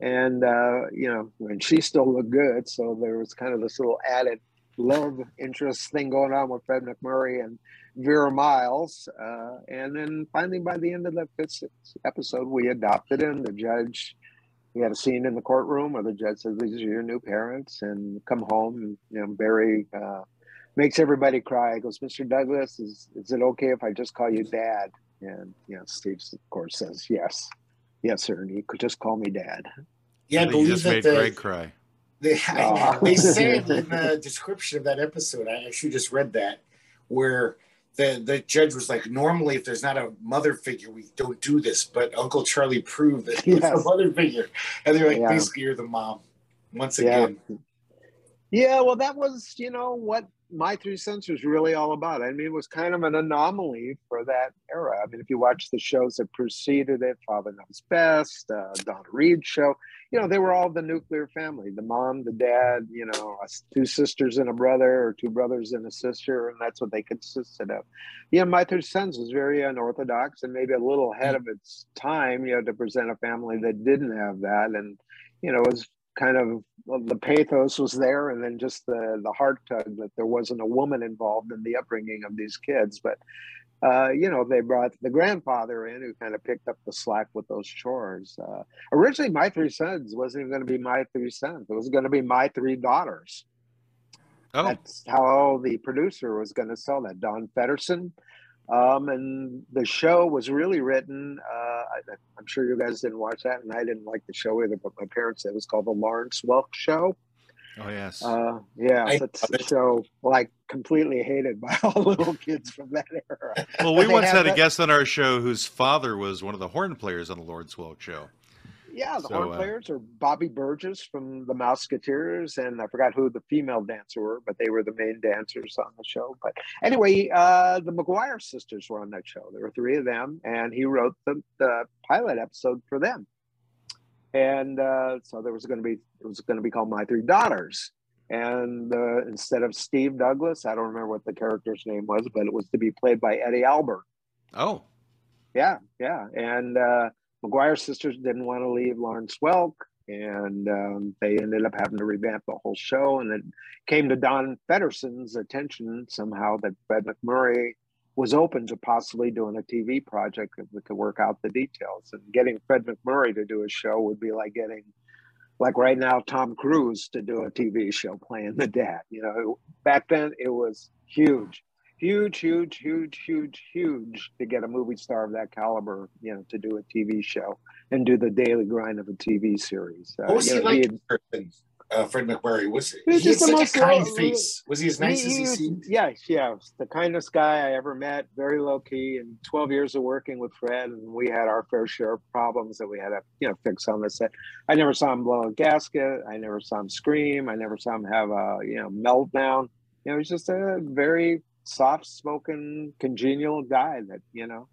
and uh, you know, and she still looked good, so there was kind of this little added love interest thing going on with Fred MacMurray and Vera Miles. Uh, and then finally, by the end of the fifth episode, we adopted him. The judge, we had a scene in the courtroom where the judge says, "These are your new parents," and come home. And, you know, Barry uh, makes everybody cry. He goes, "Mr. Douglas, is is it okay if I just call you Dad?" And you know, Steve, of course, says, "Yes, yes, sir." And you could just call me Dad. Yeah, I, I believe just that made the, Greg cry. They, I, oh. they say in the uh, description of that episode, I actually just read that, where the, the judge was like, normally, if there's not a mother figure, we don't do this. But Uncle Charlie proved that he's yes. a mother figure. And they're like, yeah. basically, you're the mom once again. Yeah. yeah, well, that was, you know, what my three cents was really all about. I mean, it was kind of an anomaly for that era. I mean, if you watch the shows that preceded it, Father Knows Best, uh, Donna Reed show, you know, they were all the nuclear family the mom, the dad, you know, two sisters and a brother, or two brothers and a sister, and that's what they consisted of. Yeah, My Three Sons was very unorthodox and maybe a little ahead of its time, you know, to present a family that didn't have that. And, you know, it was kind of well, the pathos was there and then just the the heart tug that there wasn't a woman involved in the upbringing of these kids. But uh, you know they brought the grandfather in who kind of picked up the slack with those chores. Uh, originally my three sons wasn't even going to be my three sons. It was going to be my three daughters. Oh. that's how the producer was going to sell that. Don Fedderson um, and the show was really written. Uh, I, am sure you guys didn't watch that, and I didn't like the show either. But my parents said it was called the Lawrence Welk Show. Oh yes. Uh, yeah, it's a show like completely hated by all little kids from that era. Well, we once had that... a guest on our show whose father was one of the horn players on the Lawrence Welk Show. Yeah, the so, horn uh, players are Bobby Burgess from the Mouseketeers, and I forgot who the female dancer were, but they were the main dancers on the show. But anyway, uh, the McGuire sisters were on that show. There were three of them, and he wrote the, the pilot episode for them. And uh, so there was going to be it was going to be called My Three Daughters. And uh, instead of Steve Douglas, I don't remember what the character's name was, but it was to be played by Eddie Albert. Oh, yeah, yeah, and uh, McGuire sisters didn't want to leave Lawrence Welk, and um, they ended up having to revamp the whole show. And it came to Don Fedderson's attention somehow that Fred MacMurray was open to possibly doing a TV project if we could work out the details. And getting Fred MacMurray to do a show would be like getting, like right now, Tom Cruise to do a TV show playing the dad. You know, back then it was huge huge, huge, huge, huge, huge to get a movie star of that caliber, you know, to do a TV show and do the daily grind of a TV series. Uh, what was he know, like? He uh, Fred MacMurray was he, he had such a kind low, face. Was he as nice he, as he, seemed? Yes, yes, the kindest guy I ever met. Very low key. And twelve years of working with Fred, and we had our fair share of problems that we had to, you know, fix on the set. I never saw him blow a gasket. I never saw him scream. I never saw him have a you know meltdown. You know, he's just a very soft spoken, congenial guy that, you know,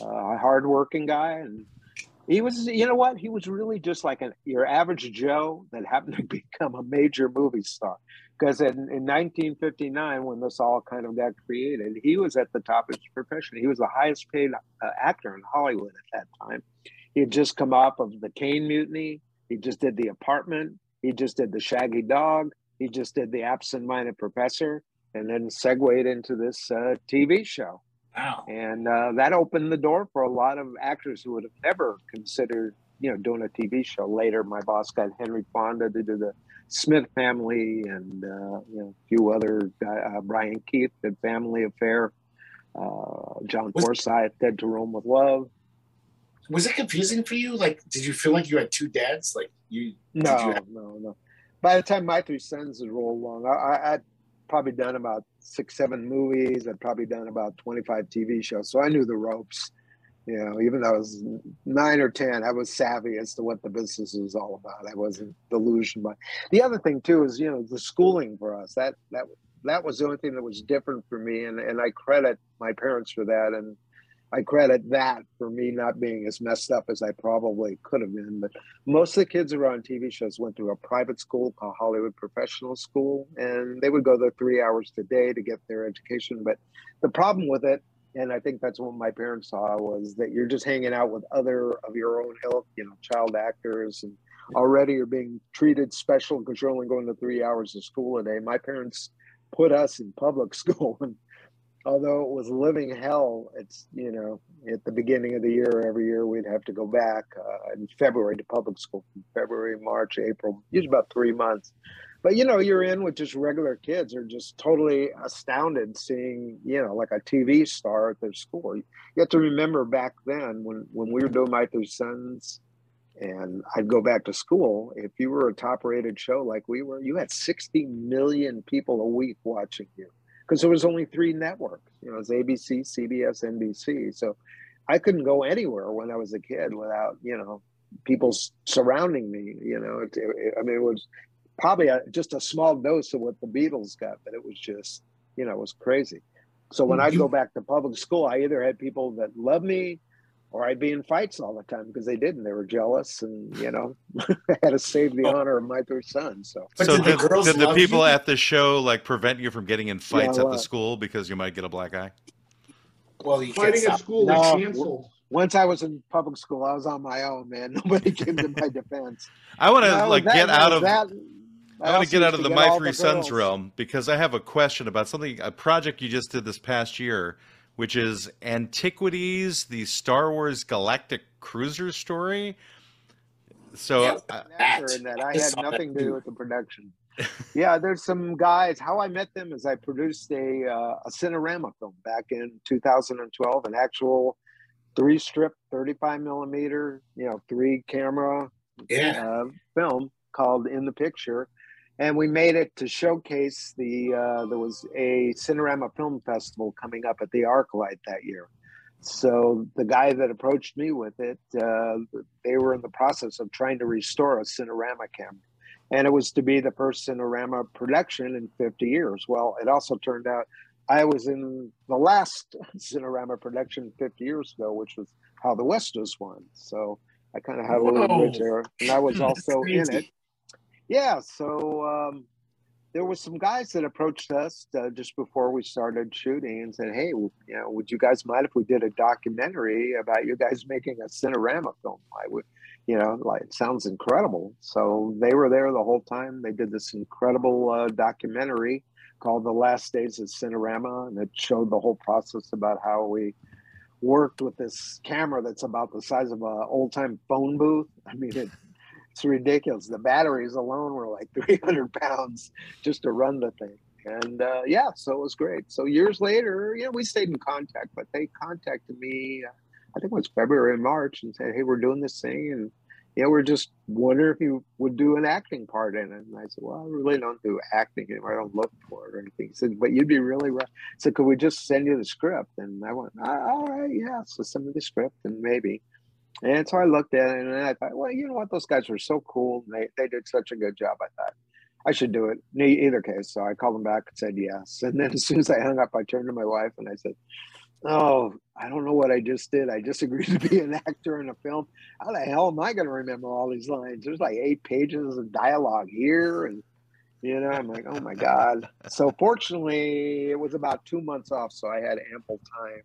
uh, a hardworking guy. And he was, you know what? He was really just like an, your average Joe that happened to become a major movie star. Because in, in 1959, when this all kind of got created, he was at the top of his profession. He was the highest paid uh, actor in Hollywood at that time. He had just come off of the Caine Mutiny. He just did The Apartment. He just did The Shaggy Dog. He just did The Absent Minded Professor and then segued into this uh, TV show. Wow. And uh, that opened the door for a lot of actors who would have never considered, you know, doing a TV show. Later, my boss got Henry Fonda to do the Smith family and, uh, you know, a few other, uh, Brian Keith did Family Affair, uh, John was, Forsythe, Dead to Rome with Love. Was it confusing for you? Like, did you feel like you had two dads? Like, you. No, you have- no, no. By the time my three sons had rolled along, I, I, probably done about six, seven movies. I'd probably done about 25 TV shows. So I knew the ropes, you know, even though I was nine or 10, I was savvy as to what the business was all about. I wasn't delusioned by the other thing too, is, you know, the schooling for us that, that, that was the only thing that was different for me. And, and I credit my parents for that. And, I credit that for me not being as messed up as I probably could have been. But most of the kids who were on TV shows went through a private school called Hollywood Professional School, and they would go there three hours a day to get their education. But the problem with it, and I think that's what my parents saw, was that you're just hanging out with other of your own ilk, you know, child actors, and already you're being treated special because you're only going to three hours of school a day. My parents put us in public school and although it was living hell, it's you know at the beginning of the year every year we'd have to go back uh, in February to public school, February, March, April, usually about three months. But you know you're in with just regular kids are just totally astounded seeing you know like a TV star at their school. You have to remember back then when when we were doing my three sons. And I'd go back to school. If you were a top rated show like we were, you had 60 million people a week watching you because there was only three networks. You know, it was ABC, CBS, NBC. So I couldn't go anywhere when I was a kid without you know people surrounding me. You know, it, it, I mean, it was probably a, just a small dose of what the Beatles got, but it was just you know it was crazy. So when mm, I go back to public school, I either had people that loved me or I'd be in fights all the time because they didn't. They were jealous, and you know, I had to save the honor of my three sons. So, so did, did, the, did the people you? at the show like prevent you from getting in fights yeah, at the school because you might get a black eye? Well, you fighting at school no, canceled. Once I was in public school, I was on my own, man. Nobody came to my defense. I want to like that, get out of that. I, I want to get out of the my three sons realm because I have a question about something a project you just did this past year which is Antiquities, the Star Wars Galactic Cruiser story. So yeah, I, that. I had nothing to do with the production. yeah, there's some guys. How I met them is I produced a uh, a Cinerama film back in 2012, an actual three strip, 35 millimeter, you know, three camera yeah. uh, film called In the Picture and we made it to showcase the uh, there was a cinerama film festival coming up at the arclight that year. So the guy that approached me with it uh, they were in the process of trying to restore a cinerama camera. And it was to be the first cinerama production in 50 years. Well it also turned out i was in the last cinerama production 50 years ago which was how the west was won. So i kind of had a little bridge there. And i was also in it yeah, so um, there was some guys that approached us uh, just before we started shooting and said, "Hey, you know, would you guys mind if we did a documentary about you guys making a Cinerama film?" I would, you know, like it sounds incredible. So they were there the whole time. They did this incredible uh, documentary called "The Last Days of Cinerama," and it showed the whole process about how we worked with this camera that's about the size of an old time phone booth. I mean, it it's ridiculous. The batteries alone were like 300 pounds just to run the thing. And uh, yeah, so it was great. So years later, you know, we stayed in contact, but they contacted me, uh, I think it was February and March, and said, hey, we're doing this thing. And, you know, we're just wondering if you would do an acting part in it. And I said, well, I really don't do acting anymore. I don't look for it or anything. He said, but you'd be really right. So could we just send you the script? And I went, all right, yeah. So send me the script and maybe. And so I looked at it and I thought, well, you know what? Those guys were so cool. They, they did such a good job. I thought I should do it in either case. So I called them back and said yes. And then as soon as I hung up, I turned to my wife and I said, Oh, I don't know what I just did. I just agreed to be an actor in a film. How the hell am I going to remember all these lines? There's like eight pages of dialogue here. And, you know, I'm like, oh my God. So fortunately, it was about two months off. So I had ample time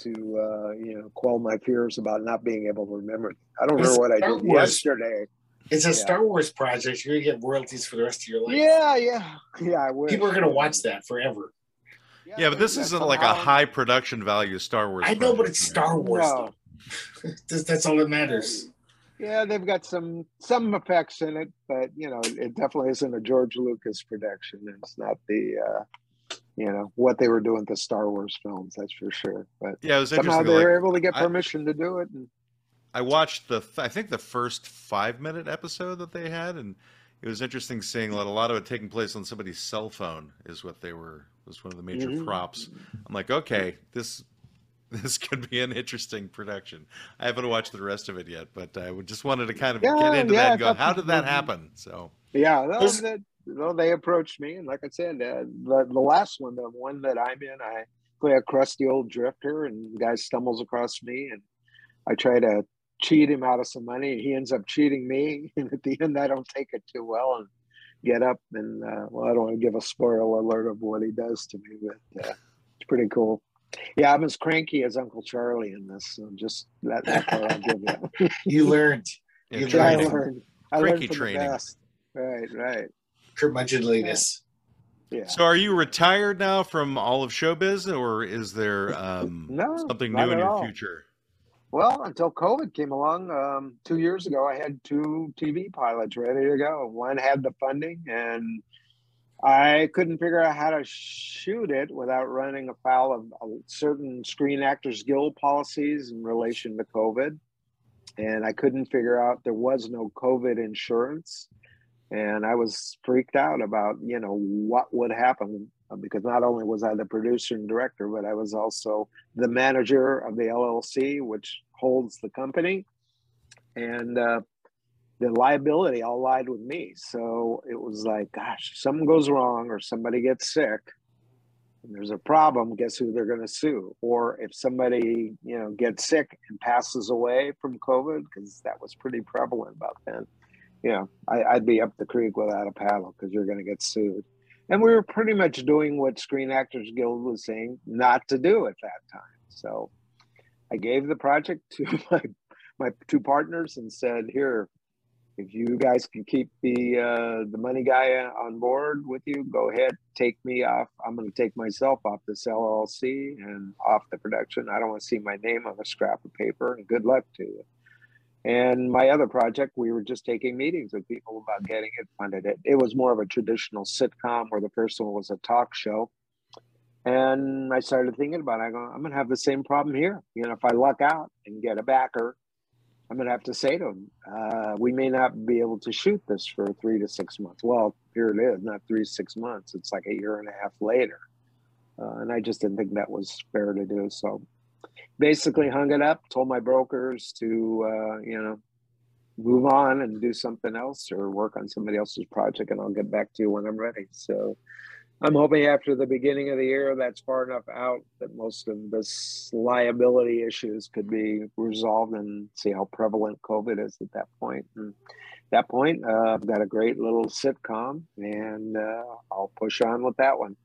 to uh, you know quell my fears about not being able to remember. I don't remember what I did Wars. yesterday. It's a yeah. Star Wars project. You're gonna get royalties for the rest of your life. Yeah, yeah, yeah. I People are gonna watch that forever. Yeah, yeah but this isn't like a high production value Star Wars. I know, but it's Star Wars. No. that's all that matters. Yeah, they've got some some effects in it, but you know, it definitely isn't a George Lucas production. It's not the uh, you know what they were doing to Star Wars films. That's for sure. But yeah, it was somehow they like, were able to get permission I, to do it. And... I watched the I think the first five minute episode that they had, and it was interesting seeing that a lot of it taking place on somebody's cell phone is what they were was one of the major mm-hmm. props. I'm like, okay, this this could be an interesting production. I haven't watched the rest of it yet, but I just wanted to kind of yeah, get into yeah, that and go, how did that happen? So yeah, that, you know, they approached me, and like I said, uh, the the last one, the one that I'm in, I play a crusty old drifter, and the guy stumbles across me, and I try to cheat him out of some money. and He ends up cheating me, and at the end, I don't take it too well and get up and uh, well, I don't want to give a spoiler alert of what he does to me, but uh, it's pretty cool. Yeah, I'm as cranky as Uncle Charlie in this. So I'm just that, that part I'll give you. you learned. You Yeah, I training. learned. I Cranky learned from training. the best. Right, right. Curmudgeonliness. Yeah. So, are you retired now from all of showbiz, or is there um, No, something new in at your all. future? Well, until COVID came along um, two years ago, I had two TV pilots ready to go. One had the funding, and I couldn't figure out how to shoot it without running afoul of uh, certain Screen Actors Guild policies in relation to COVID. And I couldn't figure out there was no COVID insurance. And I was freaked out about, you know, what would happen uh, because not only was I the producer and director, but I was also the manager of the LLC, which holds the company. And uh, the liability all lied with me. So it was like, gosh, if something goes wrong or somebody gets sick and there's a problem, guess who they're going to sue? Or if somebody, you know, gets sick and passes away from COVID, because that was pretty prevalent back then, know, I, I'd be up the creek without a paddle because you're going to get sued. And we were pretty much doing what Screen Actors Guild was saying not to do at that time. So I gave the project to my my two partners and said, "Here, if you guys can keep the uh, the money guy on board with you, go ahead, take me off. I'm going to take myself off this LLC and off the production. I don't want to see my name on a scrap of paper. And good luck to you." And my other project, we were just taking meetings with people about getting it funded. It, it was more of a traditional sitcom where the first one was a talk show. And I started thinking about it. I go, I'm going to have the same problem here. You know, if I luck out and get a backer, I'm going to have to say to them, uh, we may not be able to shoot this for three to six months. Well, here it is, not three to six months. It's like a year and a half later. Uh, and I just didn't think that was fair to do. So basically hung it up, told my brokers to, uh, you know, move on and do something else or work on somebody else's project and I'll get back to you when I'm ready. So I'm hoping after the beginning of the year that's far enough out that most of this liability issues could be resolved and see how prevalent COVID is at that point. And at that point, uh, I've got a great little sitcom and uh, I'll push on with that one.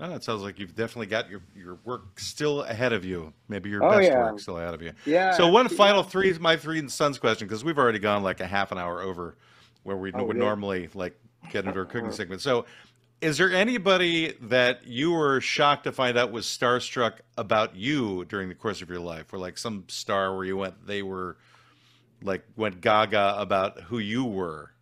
Oh, it sounds like you've definitely got your, your work still ahead of you. Maybe your Oh, best yeah. work still ahead of you. Yeah. So one final three, my three and sons question, because we've already gone like a half an hour over where we Oh, would yeah. normally like get into our cooking Uh-huh. segment. So is there anybody that you were shocked to find out was starstruck about you during the course of your life? Or like some star where you went, they were like went gaga about who you were?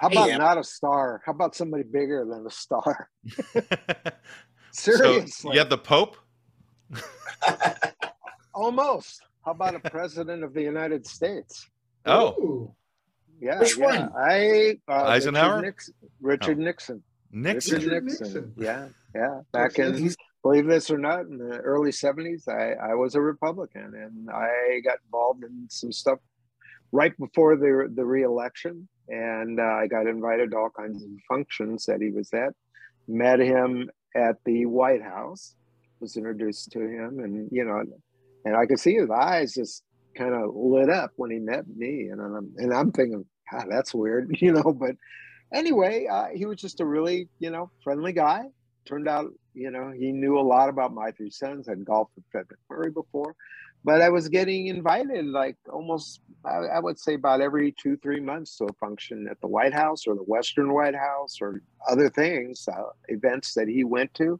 How about Yeah. not a star? How about somebody bigger than a star? so Seriously. you had the Pope? Almost. How about a president of the United States? Oh, Ooh. Yeah. Which yeah. one? I uh, Eisenhower? Richard Nixon. Richard Oh. Nixon. Nixon. Richard Richard Nixon. Nixon. Yeah, yeah. Back in, He's- believe this or not, in the early '70s, I, I was a Republican, and I got involved in some stuff right before the the reelection, and uh, I got invited to all kinds of functions that he was at. Met him at the White House. Was introduced to him, and you know, and I could see his eyes just kind of lit up when he met me, and I'm and I'm thinking, God, that's weird, you know. But anyway, uh, he was just a really, you know, friendly guy. Turned out, you know, he knew a lot about my three sons. I'd golfed with Fred MacMurray before, but I was getting invited like almost, I, I would say, about every two, three months to a function at the White House or the Western White House or other things, uh, events that he went to,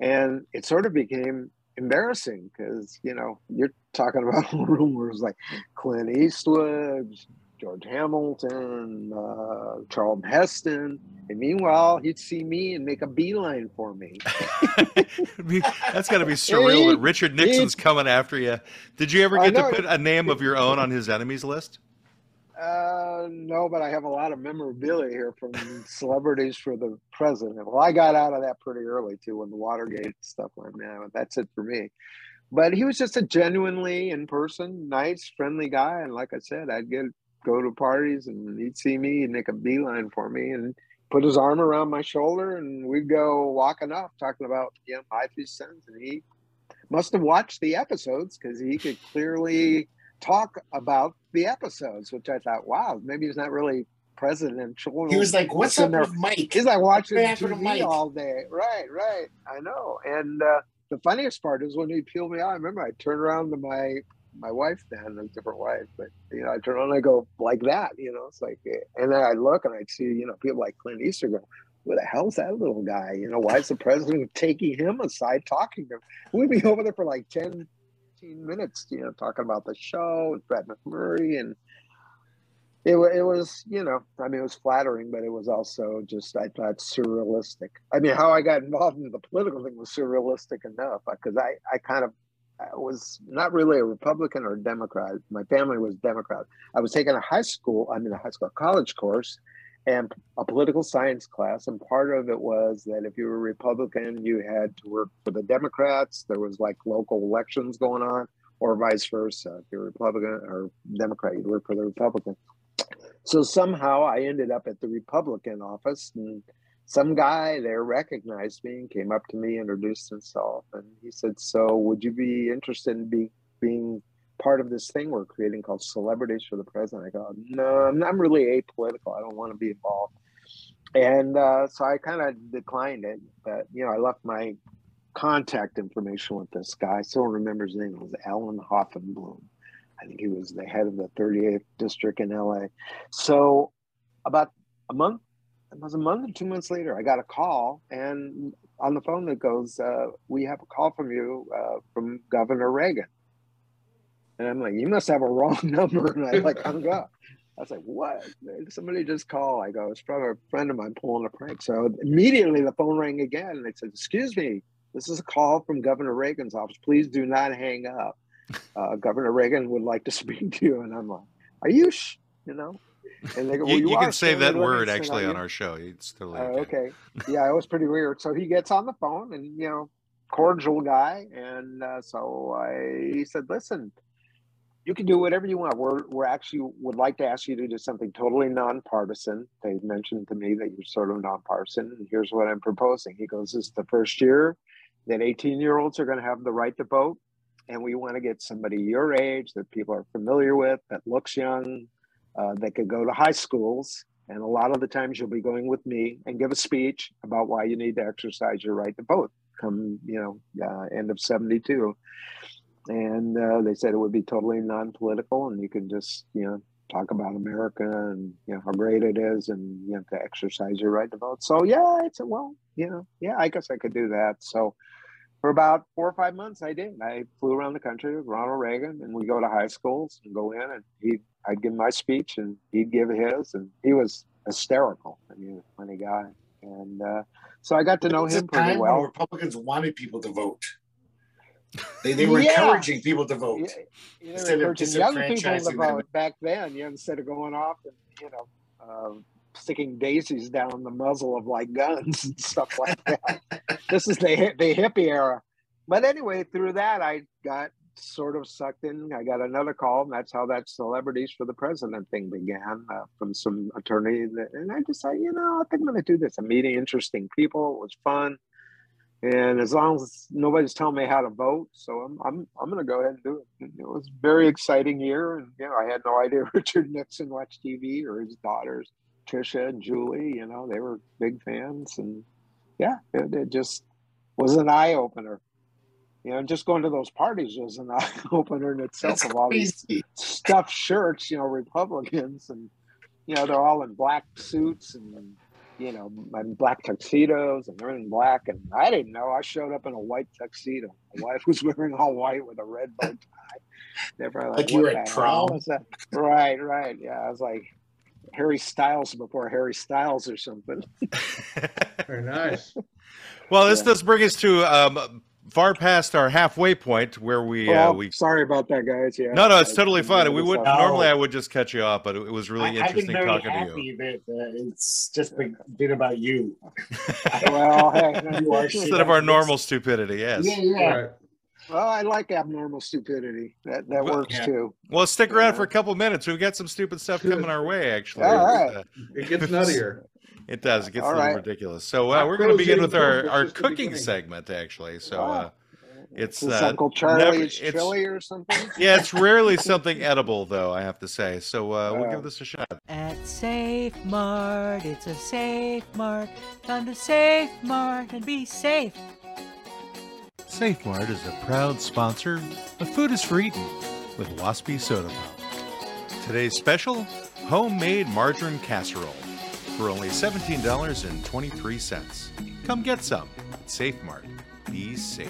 and it sort of became embarrassing because you know you're talking about was like Clint Eastwood, George Hamilton, uh, Charlton Heston, and meanwhile he'd see me and make a beeline for me. That's got to be surreal that Richard Nixon's coming after you. Did you ever get to put a name of your own on his enemies list? Uh, no, but I have a lot of memorabilia here from celebrities for the president. Well, I got out of that pretty early too when the Watergate stuff went. Man, that's it for me. But he was just a genuinely in person, nice, friendly guy. And like I said, I'd get go to parties and he'd see me and make a beeline for me. And put his arm around my shoulder, and we'd go walking up, talking about you know my two sons, and he must have watched the episodes because he could clearly talk about the episodes, which I thought, wow, maybe he's not really presidential. He was like, "What's up with Mike?" He's like watching TV all day. Right, right. I know. And uh, the funniest part is when he peeled me out. I remember I turned around to my my wife then, a different wife, but you know, I turn on and I go like that. You know, it's like, eh, and then I look and I see you know people like Clint Eastwood go. Where the hell's that little guy? You know, why is the president taking him aside, talking to him? We'd be over there for like 10, 15 minutes, you know, talking about the show with Fred MacMurray and it, it was, you know, I mean, it was flattering, but it was also just, I thought, surrealistic. I mean, how I got involved in the political thing was surrealistic enough because I, I kind of I was not really a Republican or a Democrat. My family was Democrat. I was taking a high school, I mean, a high school, college course and a political science class. And part of it was that if you were Republican, you had to work for the Democrats. There was like local elections going on, or vice versa. If you're Republican or Democrat, you'd work for the Republican. So somehow I ended up at the Republican office, and some guy there recognized me and came up to me, introduced himself, and he said, "So, would you be interested in be, being part of this thing we're creating called Celebrities for the President?" I go, "No, I'm, I'm really apolitical. I don't want to be involved." And uh, so I kind of declined it, but you know, I left my contact information with this guy. I still remember his name. It was Alan Hoffenblum. I think he was the head of the 38th district in LA. So about a month, it was a month or two months later, I got a call and on the phone that goes, uh, we have a call from you uh, from Governor Reagan. And I'm like, you must have a wrong number. And I like hung up. I was like, what? Somebody just called. I go, it's probably a friend of mine pulling a prank. So immediately the phone rang again. And they said, excuse me, this is a call from Governor Reagan's office. Please do not hang up. Uh, Governor Reagan would like to speak to you. And I'm like, are you, sh-? you know? And they go, well, You, you are can say that word actually on our show. It's totally Oh, okay. Yeah, it was pretty weird. So he gets on the phone and, you know, cordial guy. And uh, so I he said, listen, you can do whatever you want. We're, we're actually would like to ask you to do something totally nonpartisan. They mentioned to me that you're sort of nonpartisan. And here's what I'm proposing. He goes, this is the first year that 18 year olds are going to have the right to vote. And we want to get somebody your age that people are familiar with, that looks young, uh, that could go to high schools. And a lot of the times you'll be going with me and give a speech about why you need to exercise your right to vote come, you know, uh, end of 72. And uh, they said it would be totally non-political and you can just, you know, talk about America and, you know, how great it is and, you know, to exercise your right to vote. So, yeah, I said, well, you know, yeah, I guess I could do that. So for about four or five months, I did. I flew around the country with Ronald Reagan and we go to high schools and go in and he I'd give my speech and he'd give his and he was hysterical. I mean, he was a funny guy. And uh, so I got to know him pretty well. Republicans wanted people to vote. They, they were Yeah. encouraging people to vote. Yeah, Instead of encouraging young people to vote back then, you know, instead of going off and you know uh, sticking daisies down the muzzle of like guns and stuff like that. this is the the hippie era. But anyway, through that, I got sort of sucked in. I got another call, and that's how that celebrities for the president thing began uh, from some attorney. That, and I decided, you know, I think I'm going to do this. I'm meeting interesting people. It was fun. And as long as nobody's telling me how to vote, so I'm I'm I'm going to go ahead and do it. And it was a very exciting year, and you know I had no idea Richard Nixon watched TV or his daughters Tricia and Julie. You know they were big fans, and yeah, it, it just was an eye opener. You know, just going to those parties was an eye opener in itself. That's of all these crazy. stuffed shirts, you know, Republicans, and you know they're all in black suits and you know and black tuxedos, and they're in black. And I didn't know. I showed up in a white tuxedo. My wife was wearing all white with a red bow tie. They're probably like, Like you were "What at prom?" hell is that?" Right, right. Yeah, I was like Harry Styles before Harry Styles or something. Very nice. well, this Yeah. does bring us to um, far past our halfway point where we uh, we. sorry about that, guys. Yeah. No, no, it's I- totally fine. We would No. normally I would just cut you off, but it, it was really I, I've been interesting very talking to happy you. that uh, it's just been, been about you. Well, hey, You are Instead of our normal stupidity, yes. Yeah, yeah. Right. Well, I like abnormal stupidity. That that Well, works yeah. too. Well, stick around Yeah. for a couple minutes. We've got some stupid stuff coming our way, actually. All right. Uh, It gets nuttier. It does. It gets All a little right. ridiculous. So uh, we're going to begin with our, our cooking segment, actually. So uh, it's uh, Uncle never- Charlie's it's- chili or something? yeah, it's rarely something edible, though. I have to say. So uh, we'll give this a shot. At Safe Mart, it's a Safe Mart. Come to Safe Mart and be safe. SafeMart is a proud sponsor of Food is for Eating with Waspy Soda Pop. Today's special homemade margarine casserole for only $17.23. Come get some at SafeMart. Be safe.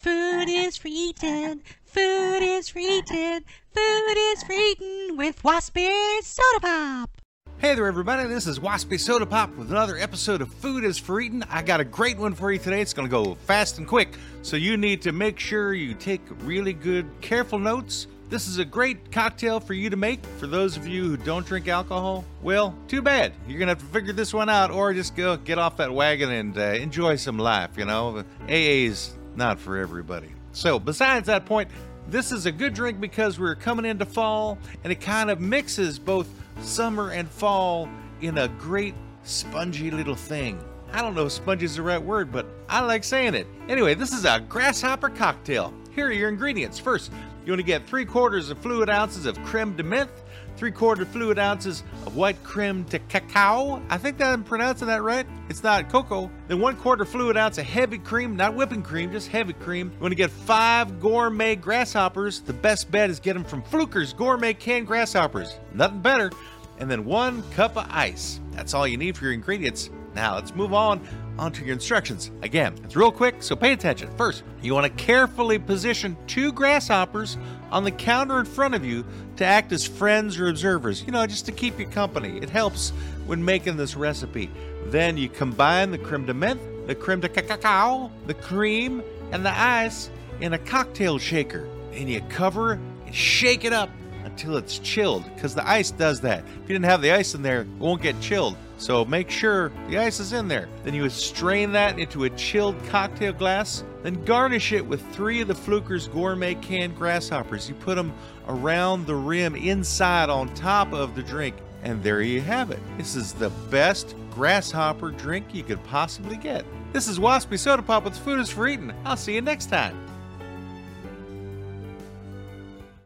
Food is for eating. Food is for eating. Food is for eating with Waspy Soda Pop. Hey there, everybody. This is Waspy Soda Pop with another episode of Food is for Eating. I got a great one for you today. It's going to go fast and quick, so you need to make sure you take really good, careful notes. This is a great cocktail for you to make. For those of you who don't drink alcohol, well, too bad. You're going to have to figure this one out or just go get off that wagon and uh, enjoy some life, you know. AA's not for everybody. So, besides that point, this is a good drink because we're coming into fall and it kind of mixes both summer and fall in a great spongy little thing. I don't know if spongy is the right word, but I like saying it. Anyway, this is a grasshopper cocktail. Here are your ingredients. First, you want to get three quarters of fluid ounces of creme de menthe, three quarter fluid ounces of white creme de cacao. I think that I'm pronouncing that right. It's not cocoa. Then one quarter fluid ounce of heavy cream, not whipping cream, just heavy cream. You want to get five gourmet grasshoppers. The best bet is get them from Fluker's Gourmet Canned Grasshoppers. Nothing better. And then one cup of ice. That's all you need for your ingredients. Now let's move on onto your instructions. Again, it's real quick, so pay attention. First, you want to carefully position two grasshoppers on the counter in front of you to act as friends or observers, you know, just to keep you company. It helps when making this recipe. Then you combine the creme de menthe, the creme de cacao, the cream, and the ice in a cocktail shaker. And you cover and shake it up until it's chilled because the ice does that. If you didn't have the ice in there, it won't get chilled. So make sure the ice is in there. Then you would strain that into a chilled cocktail glass. Then garnish it with three of the Fluker's gourmet canned grasshoppers. You put them around the rim inside on top of the drink. And there you have it. This is the best grasshopper drink you could possibly get. This is Waspy Soda Pop with Food is for Eating. I'll see you next time.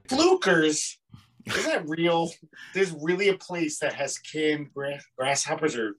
Flukers. Is that real? There's really a place that has canned gra- grasshoppers or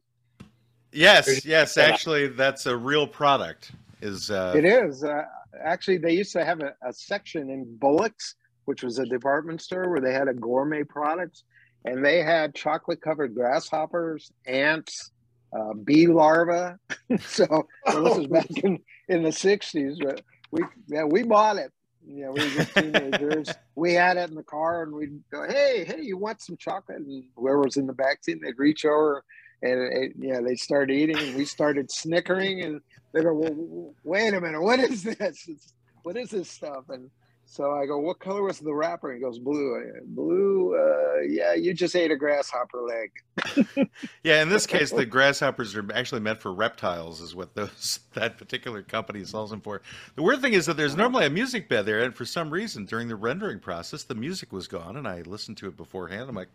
Yes, yes, actually, that's a real product. Is uh, It is. Uh, actually, they used to have a, a section in Bullock's, which was a department store where they had a gourmet products, and they had chocolate covered grasshoppers, ants, uh, bee larvae. so well, this was back in, in the 60s, but we yeah, we bought it. Know, we were just teenagers. we had it in the car and we'd go, hey, hey, you want some chocolate? And whoever was in the back seat, they'd reach over and it, yeah, they started eating and we started snickering and they go, well, wait a minute, what is this? It's, what is this stuff? And so I go, what color was the wrapper? He goes, blue. Go, blue, uh, yeah, you just ate a grasshopper leg. yeah. In this case, the grasshoppers are actually meant for reptiles, is what those that particular company sells them for. The weird thing is that there's normally a music bed there, and for some reason during the rendering process, the music was gone, and I listened to it beforehand. I'm like,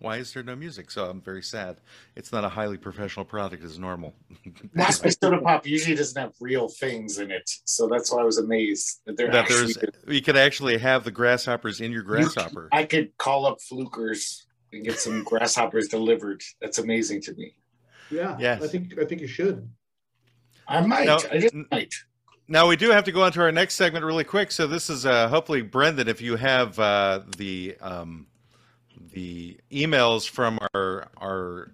why is there no music? So I'm very sad. It's not a highly professional product as normal. Waspy Soda Pop usually doesn't have real things in it. So that's why I was amazed that they're that there's you could actually have the grasshoppers in your grasshopper. I could call up Flukers and get some grasshoppers delivered. That's amazing to me. Yeah. Yes. I think I think you should. I might. No, I just might. Now we do have to go on to our next segment really quick. So this is uh, hopefully Brendan, if you have uh, the um, the emails from our our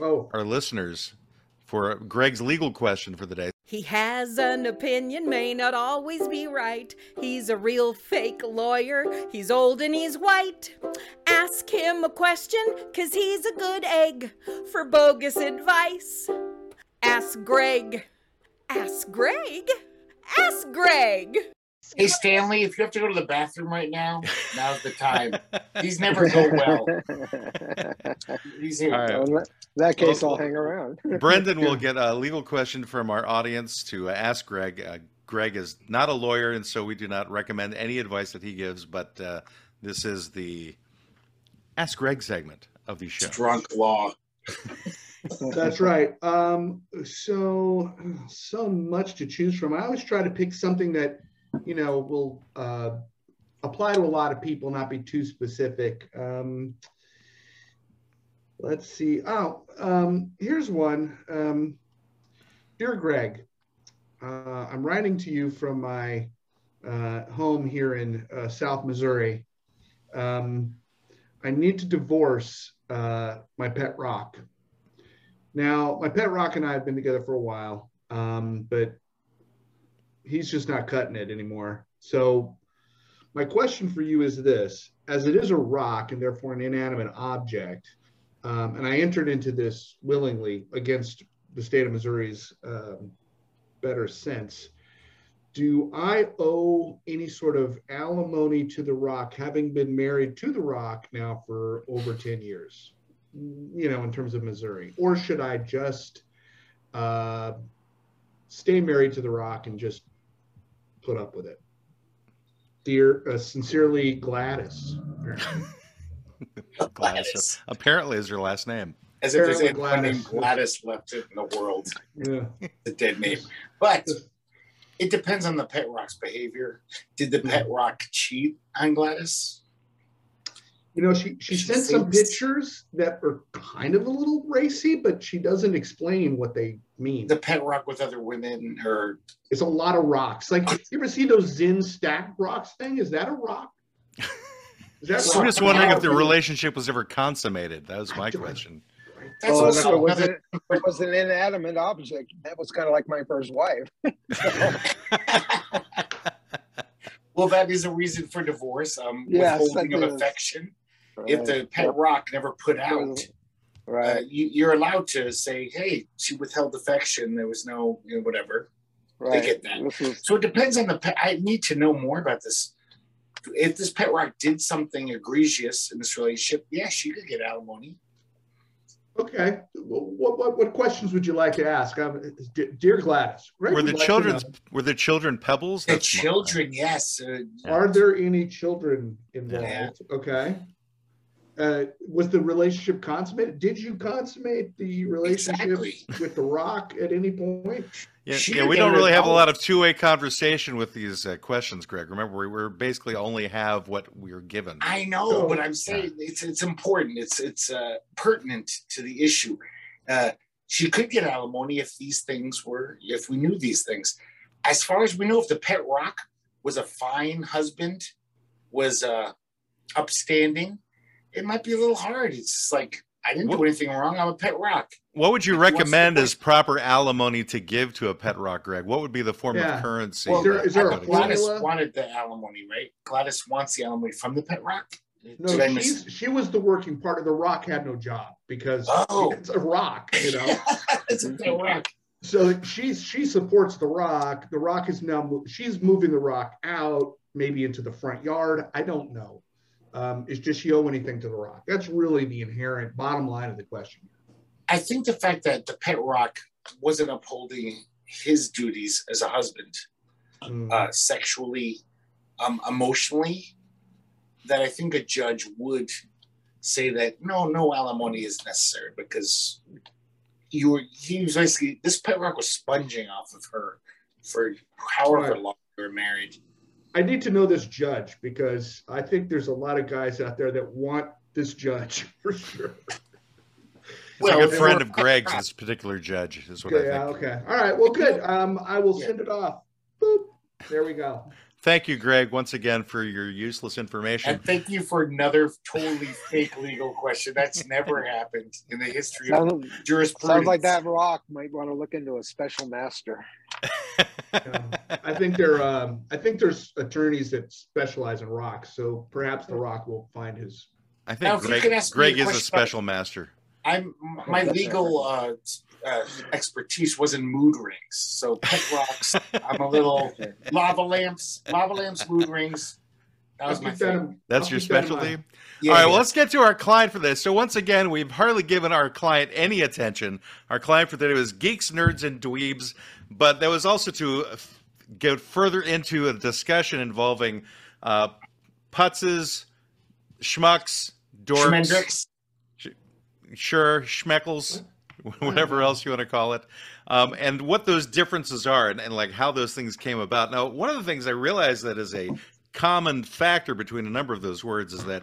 Oh, our listeners for Greg's legal question for the day. He has an opinion, may not always be right. He's a real fake lawyer. He's old and he's white. Ask him a question, cause he's a good egg for bogus advice. Ask Greg. Ask Greg. Ask Greg. Hey Stanley, if you have to go to the bathroom right now, now's the time. These never go well. These here. All right. So in that- that case, Well, I'll hang around. Brendan will get a legal question from our audience to uh, ask Greg. Uh, Greg is not a lawyer, and so we do not recommend any advice that he gives. But uh, this is the Ask Greg segment of the show. Drunk law. That's right. Um, so so much to choose from. I always try to pick something that you know will uh, apply to a lot of people, not be too specific. Um, let's see. Oh, um, here's one. Um, dear Greg, uh, I'm writing to you from my uh, home here in uh, South Missouri. Um, I need to divorce uh, my pet rock. Now, my pet rock and I have been together for a while, um, but he's just not cutting it anymore. So, my question for you is this as it is a rock and therefore an inanimate object, um, and I entered into this willingly against the state of Missouri's um, better sense. Do I owe any sort of alimony to the rock, having been married to the rock now for over 10 years? you know, in terms of Missouri? Or should I just uh, stay married to The Rock and just put up with it? Dear, uh, sincerely, Gladys. Gladys. Apparently, is your last name. As if there's Apparently anyone named Gladys. Gladys left in the world. Yeah. It's a dead name. But it depends on the pet rock's behavior. Did the pet rock cheat on Gladys? You know, she, she She sent some pictures that are kind of a little racy, but she doesn't explain what they mean. The pet rock with other women or It's a lot of rocks. Like, you ever see those Zen stack rocks thing? Is that a rock? Is that So I'm just wondering if the relationship was ever consummated. That was my question. that's Well, if also it was, another an, if it was an inanimate object, that was kind of like my first wife. well, that is a reason for divorce. Um Yes, withholding that of is. Affection. If the pet rock never put out, uh, right, you, you're allowed to say, "Hey, she withheld affection. There was no, you know, whatever." right. they get that. So it depends on the pet. I need to know more about this. If this pet rock did something egregious in this relationship, yeah, she could get alimony. Okay. What, what, what questions would you like to ask? Um, dear Gladys, Greg Were the like to children's know, were the children pebbles? The That's children, yes. Uh, are there any children involved? Okay. Uh, was the relationship consummated? Did you consummate the relationship Exactly. with the Rock at any point? Yeah, yeah, we don't really have a lot of two-way conversation with these uh, questions, Greg. Remember, we we're basically only have what we're given. I know, So- but I'm saying it's it's important. It's it's uh, pertinent to the issue. Uh, she could get alimony if these things were if we knew these things. As far as we know, if the pet rock was a fine husband, was uh, upstanding, it might be a little hard. It's just like I didn't do anything wrong. I'm a pet rock. What would you What's the recommend as proper alimony to give to a pet rock, Greg? What would be the form Yeah. of currency? Well, Is there- that is there I a would Gladys wanted the alimony, right? Gladys wants the alimony from the pet rock. No, Did I miss- she's, she was the working part of the Rock had no job because Oh. it's a rock, you know. it's a pet rock. so she's she supports the Rock. The Rock is now mo- she's moving the Rock out, maybe into the front yard. I don't know. Um, is does she owe anything to the Rock? That's really the inherent bottom line of the question. I think the fact that the pet rock wasn't upholding his duties as a husband, Mm. uh, sexually, um, emotionally, that I think a judge would say that no, no alimony is necessary because you were he was basically this pet rock was sponging off of her for however Right. long they were married. I need to know this judge because I think there's a lot of guys out there that want this judge for sure. It's a Well, good they friend of Greg's, this particular judge, is what Okay, I yeah, think. okay. All right. Well, good. Um, I will Yeah. send it off. Boop. There we go. Thank you, Greg, once again for your useless information. And thank you for another totally fake legal question. That's never happened in the history of sounds, jurisprudence. sounds like that rock might want to look into a special master. Yeah. I think there. Um, I think there's attorneys that specialize in rocks, so perhaps the Rock will find his. I think if you could Greg, Greg a is a question special master. I'm my legal uh, uh, expertise was in mood rings, so pet rocks. I'm a little lava lamps, lava lamps, mood rings. That was I'll my thing. That's I'll your keep that specialty? Yeah, All right, yeah. well, let's get to our client for this. So, once again, we've hardly given our client any attention. Our client for today was Geeks, Nerds, and Dweebs, but that was also to get further into a discussion involving uh, putzes, schmucks, dorks, Schmendricks. Sure, schmeckles, whatever else you want to call it, um, and what those differences are and, and like how those things came about. Now, one of the things I realized that is a common factor between a number of those words is that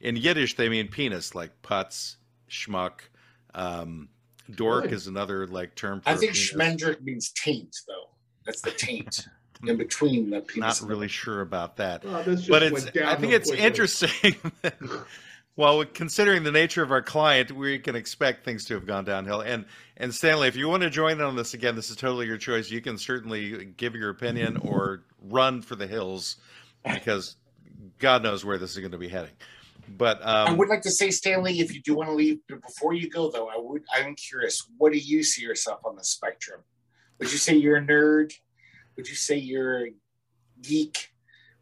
in Yiddish they mean penis, like putz, schmuck. Um, dork Good. is another like term. For I think penis. Schmendrick means taint, though. That's the taint in between the penis. Not really sure about that. But it's I think it's interesting that well considering the nature of our client we can expect things to have gone downhill and and Stanley if you want to join in on this again this is totally your choice you can certainly give your opinion or run for the hills because god knows where this is going to be heading but I um would like to say, Stanley, if you do want to leave, before you go, though, I would. I'm curious. What do you see yourself on the spectrum? Would you say you're a nerd? Would you say you're a geek,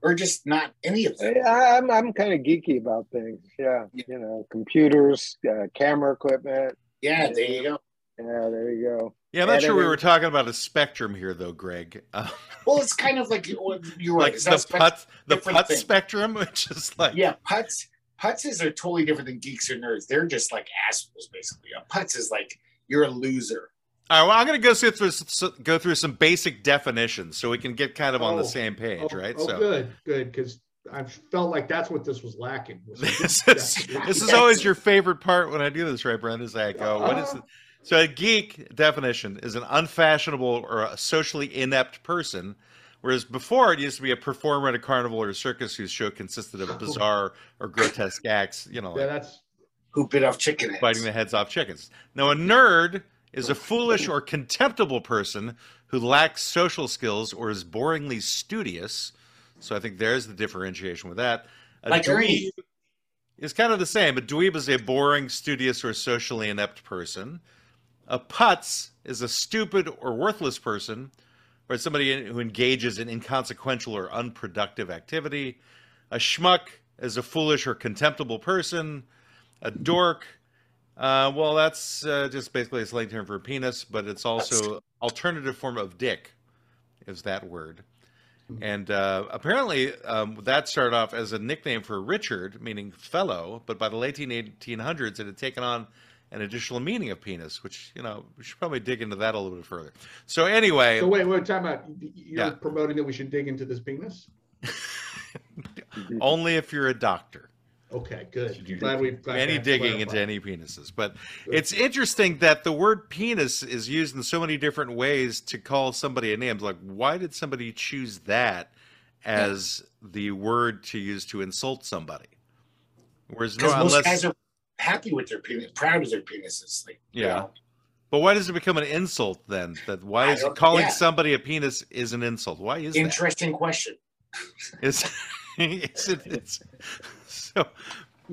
or just not any of them? Yeah, I'm I'm kind of geeky about things. Yeah, Yeah. you know, computers, uh, camera equipment. Yeah, there you go. Yeah, there you go. yeah i'm not sure we were talking about a spectrum here though greg uh, Well, it's kind of like you're like It's the not spec- put the different put thing. spectrum which is like Yeah, putz. Putzes are totally different than geeks or nerds. They're just like assholes, basically. A putz is like you're a loser. All right, well, I'm going to go through so- go through some basic definitions so we can get kind of on the Oh. same page, Oh, right? Oh, so good, good, because I felt like that's what this was lacking. was this is this is always your favorite part when I do this, right, Brent? Is I go, what is uh-huh. it? So a geek definition is an unfashionable or a socially inept person, whereas before it used to be a performer at a carnival or a circus whose show consisted of oh. bizarre or grotesque acts, you know, Yeah, like that's Who bit off chicken heads? biting the heads off chickens. Now, a nerd is a foolish or contemptible person who lacks social skills or is boringly studious. So I think there's the differentiation with that. A Like dweeb is kind of the same. A dweeb is a boring, studious, or socially inept person. A putz is a stupid or worthless person, or somebody who engages in inconsequential or unproductive activity. A schmuck is a foolish or contemptible person. A dork, uh, well, that's uh, just basically a slang term for penis, but it's also alternative form of dick, is that word. And uh, apparently, um, that started off as a nickname for Richard, meaning fellow, but by the late 1800s, it had taken on an additional meaning of penis, which, you know, we should probably dig into that a little bit further. So, anyway, so. Wait, wait, time out. You're Yeah. promoting that we should dig into this penis? only if you're a doctor. Okay, good. Glad we glad any digging into any penises. But it's interesting that the word penis is used in so many different ways to call somebody a name. Like, why did somebody choose that as the word to use to insult somebody? Whereas no, most unless guys are happy with their penis, proud of their penises. Like, you Yeah. know, but why does it become an insult then? That why is calling yeah. somebody a penis is an insult? Why is that? interesting question. Is, is it? It's, so,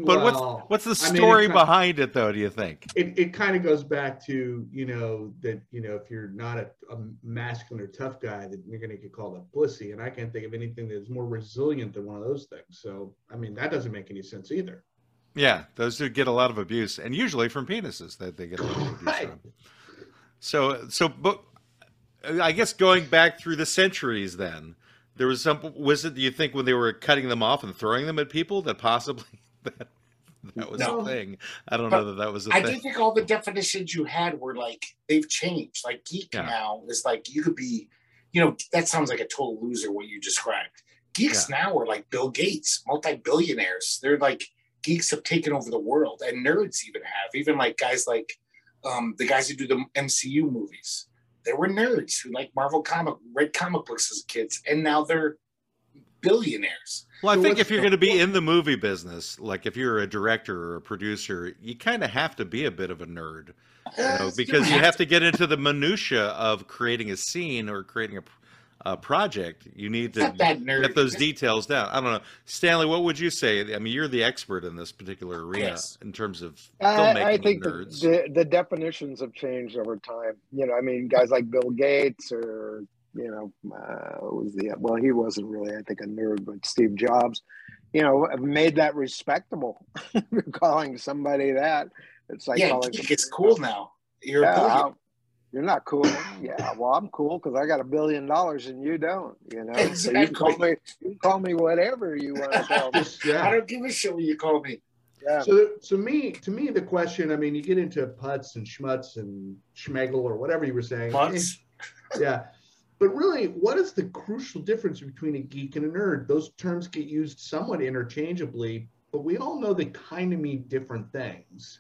but Well, what's what's the I mean, story behind it though? Do you think? it, it kind of goes back to you know that you know if you're not a, a masculine or tough guy that you're going to get called a pussy and i can't think of anything that's more resilient than one of those things so i mean that doesn't make any sense either Yeah, those do get a lot of abuse, and usually from penises that they get a lot of abuse Right. from. So, so, but I guess going back through the centuries, then there was some. Was it? Do you think when they were cutting them off and throwing them at people that possibly that, that was No. a thing? I don't But know that that was a I thing. I do think all the definitions you had were like they've changed. Like geek Yeah. now is like you could be, you know, that sounds like a total loser what you described. Geeks now are like Bill Gates, multi-billionaires. They're like geeks have taken over the world, and nerds even have. Even like guys like um, the guys who do the MCU movies. They were nerds who like Marvel comic, read comic books as kids, and now they're billionaires. Well, I So think if you're going to be in the movie business, like if you're a director or a producer, you kind of have to be a bit of a nerd. you know, because you you have to get into the minutia of creating a scene or creating a, a project. You need to not that nerd. get those details down. I don't know, Stanley. What would you say? I mean, you're the expert in this particular arena Yes. in terms of I, filmmaking. I think of the, the the definitions have changed over time. You know, I mean, guys like Bill Gates or you know, uh, what was the well, he wasn't really, I think, a nerd, but Steve Jobs, you know, made that respectable. calling somebody that, it's like yeah, calling geek cool now. You're Yeah, a billion. how- You're not cool. Yeah, well, I'm cool because I got a billion dollars and you don't. You know, so you can call me, you can call me whatever you want to call me. Yeah. I don't give a shit what you call me. Yeah. So, so me, to me, the question. I mean, you get into putts and schmutz and schmegel or whatever you were saying. Months. Yeah, but really, what is the crucial difference between a geek and a nerd? Those terms get used somewhat interchangeably, but we all know they kind of mean different things.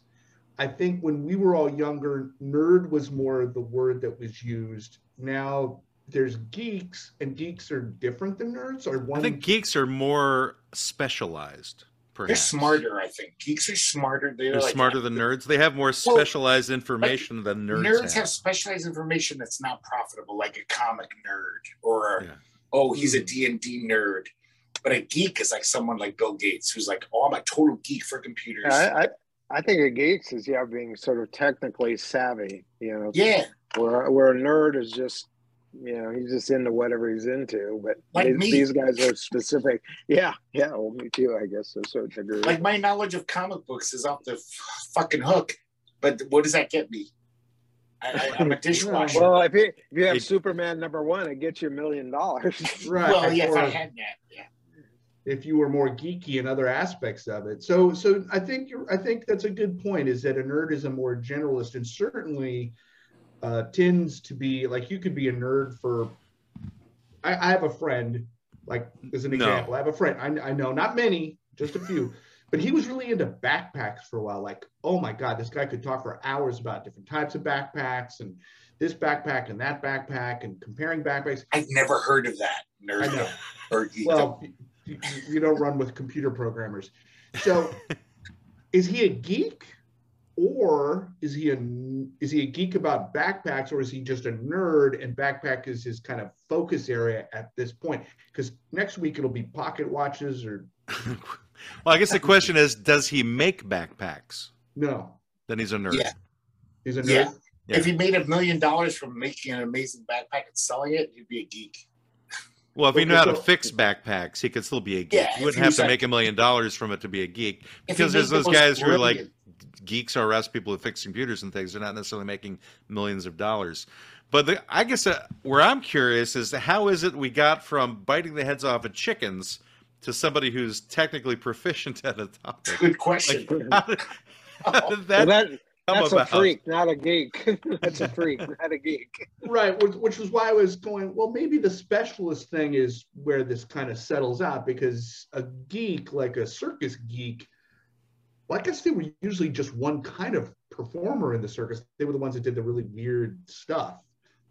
I think when we were all younger, nerd was more the word that was used. Now there's geeks, and geeks are different than nerds. Or one I think geeks are more specialized. They're smarter, I think. Geeks are smarter. They're, They're like, smarter than nerds. They have more specialized information than nerds, nerds, have. have. specialized information that's not profitable, like a comic nerd or Yeah. oh, he's Hmm. a D and D nerd. But a geek is like someone like Bill Gates, who's like, oh, I'm a total geek for computers. I, I, I think a geeks is yeah being sort of technically savvy. You know, yeah, where where a nerd is just you know he's just into whatever he's into. But Like these, me. these guys are specific. Yeah, yeah. Well, me too. I guess to a certain degree. like my knowledge of comic books is off the f- fucking hook. But what does that get me? I, I, I'm a dishwasher. well, if you if you have It- Superman number one, it gets you a million dollars. right? well, yeah, if I had that, yeah. If you were more geeky in other aspects of it. So, so I think you're, I think that's a good point. Is that a nerd is a more generalist and certainly uh, tends to be like you could be a nerd for. I, I have a friend, like as an No. example, I have a friend. I, I know not many, just a few, but he was really into backpacks for a while. Like, oh my god, this guy could talk for hours about different types of backpacks and this backpack and that backpack and comparing backpacks. I've never heard of that nerd I know. or geek. Well, you, you- you don't run with computer programmers. So, is he a geek, or is he a is he a geek about backpacks, or is he just a nerd and backpack is his kind of focus area at this point? Because next week it'll be pocket watches or well, I guess the question is, does he make backpacks? no. Then he's a nerd. Yeah. He's a nerd. Yeah. Yeah. If he made a million dollars from making an amazing backpack and selling it, he'd be a geek. Well, if he knew how to fix backpacks, he could still be a geek. Yeah, he wouldn't have to like- make a million dollars from it to be a geek. Because there's made the those most guys who are like geeks or us people who fix computers and things. They're not necessarily making millions of dollars. But the, I guess uh, where I'm curious is how is it we got from biting the heads off of chickens to somebody who's technically proficient at a topic? Good question. Like, how did, how did Well, that that, come that's about? a freak, not a geek. that's a freak, not a geek. Right, which, which was why I was going, well, maybe the specialist thing is where this kind of settles out because a geek, like a circus geek, well, I guess they were usually just one kind of performer in the circus. They were the ones that did the really weird stuff.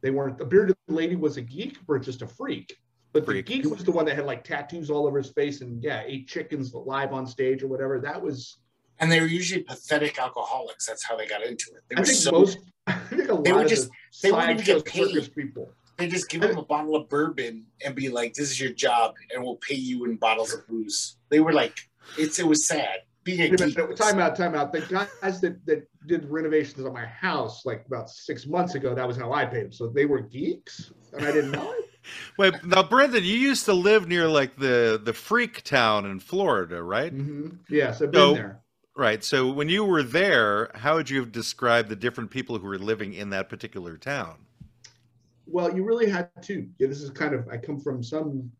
They weren't, the bearded lady was a geek or just a freak. But Freak. the geek was the one that had like tattoos all over his face and yeah, ate chickens live on stage or whatever. That was, And they were usually pathetic alcoholics. That's how they got into it. They I were think so most, I think a lot They would of just- the they wouldn't even sideshow get paid. people. they just give them a bottle of bourbon and be like, "This is your job, and we'll pay you in bottles of booze." They were like, "It's it was sad being a Wait a geek." minute, Time out, time out. The guys that, that did renovations on my house like about six months ago, that was how I paid them. So they were geeks and I didn't know it. Wait, now, Brendan, you used to live near like the the freak town in Florida, right? Mhm. Yes, I've been So- there. Right. So when you were there, how would you have described the different people who were living in that particular town? Well, you really had to. Yeah, this is kind of, I come from some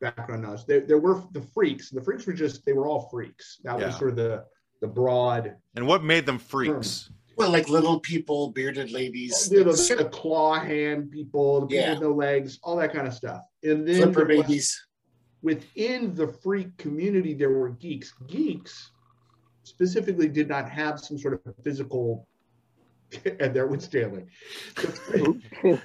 background knowledge. There, there were the freaks. The freaks were just, they were all freaks. That Yeah. was sort of the, the broad, And what made them freaks? well, like little people, bearded ladies, you know, the, the claw hand people, the people Yeah. with no legs, all that kind of stuff. And then flipper there was- babies. within the freak community, there were geeks. Geeks specifically did not have some sort of physical. And there went Stanley.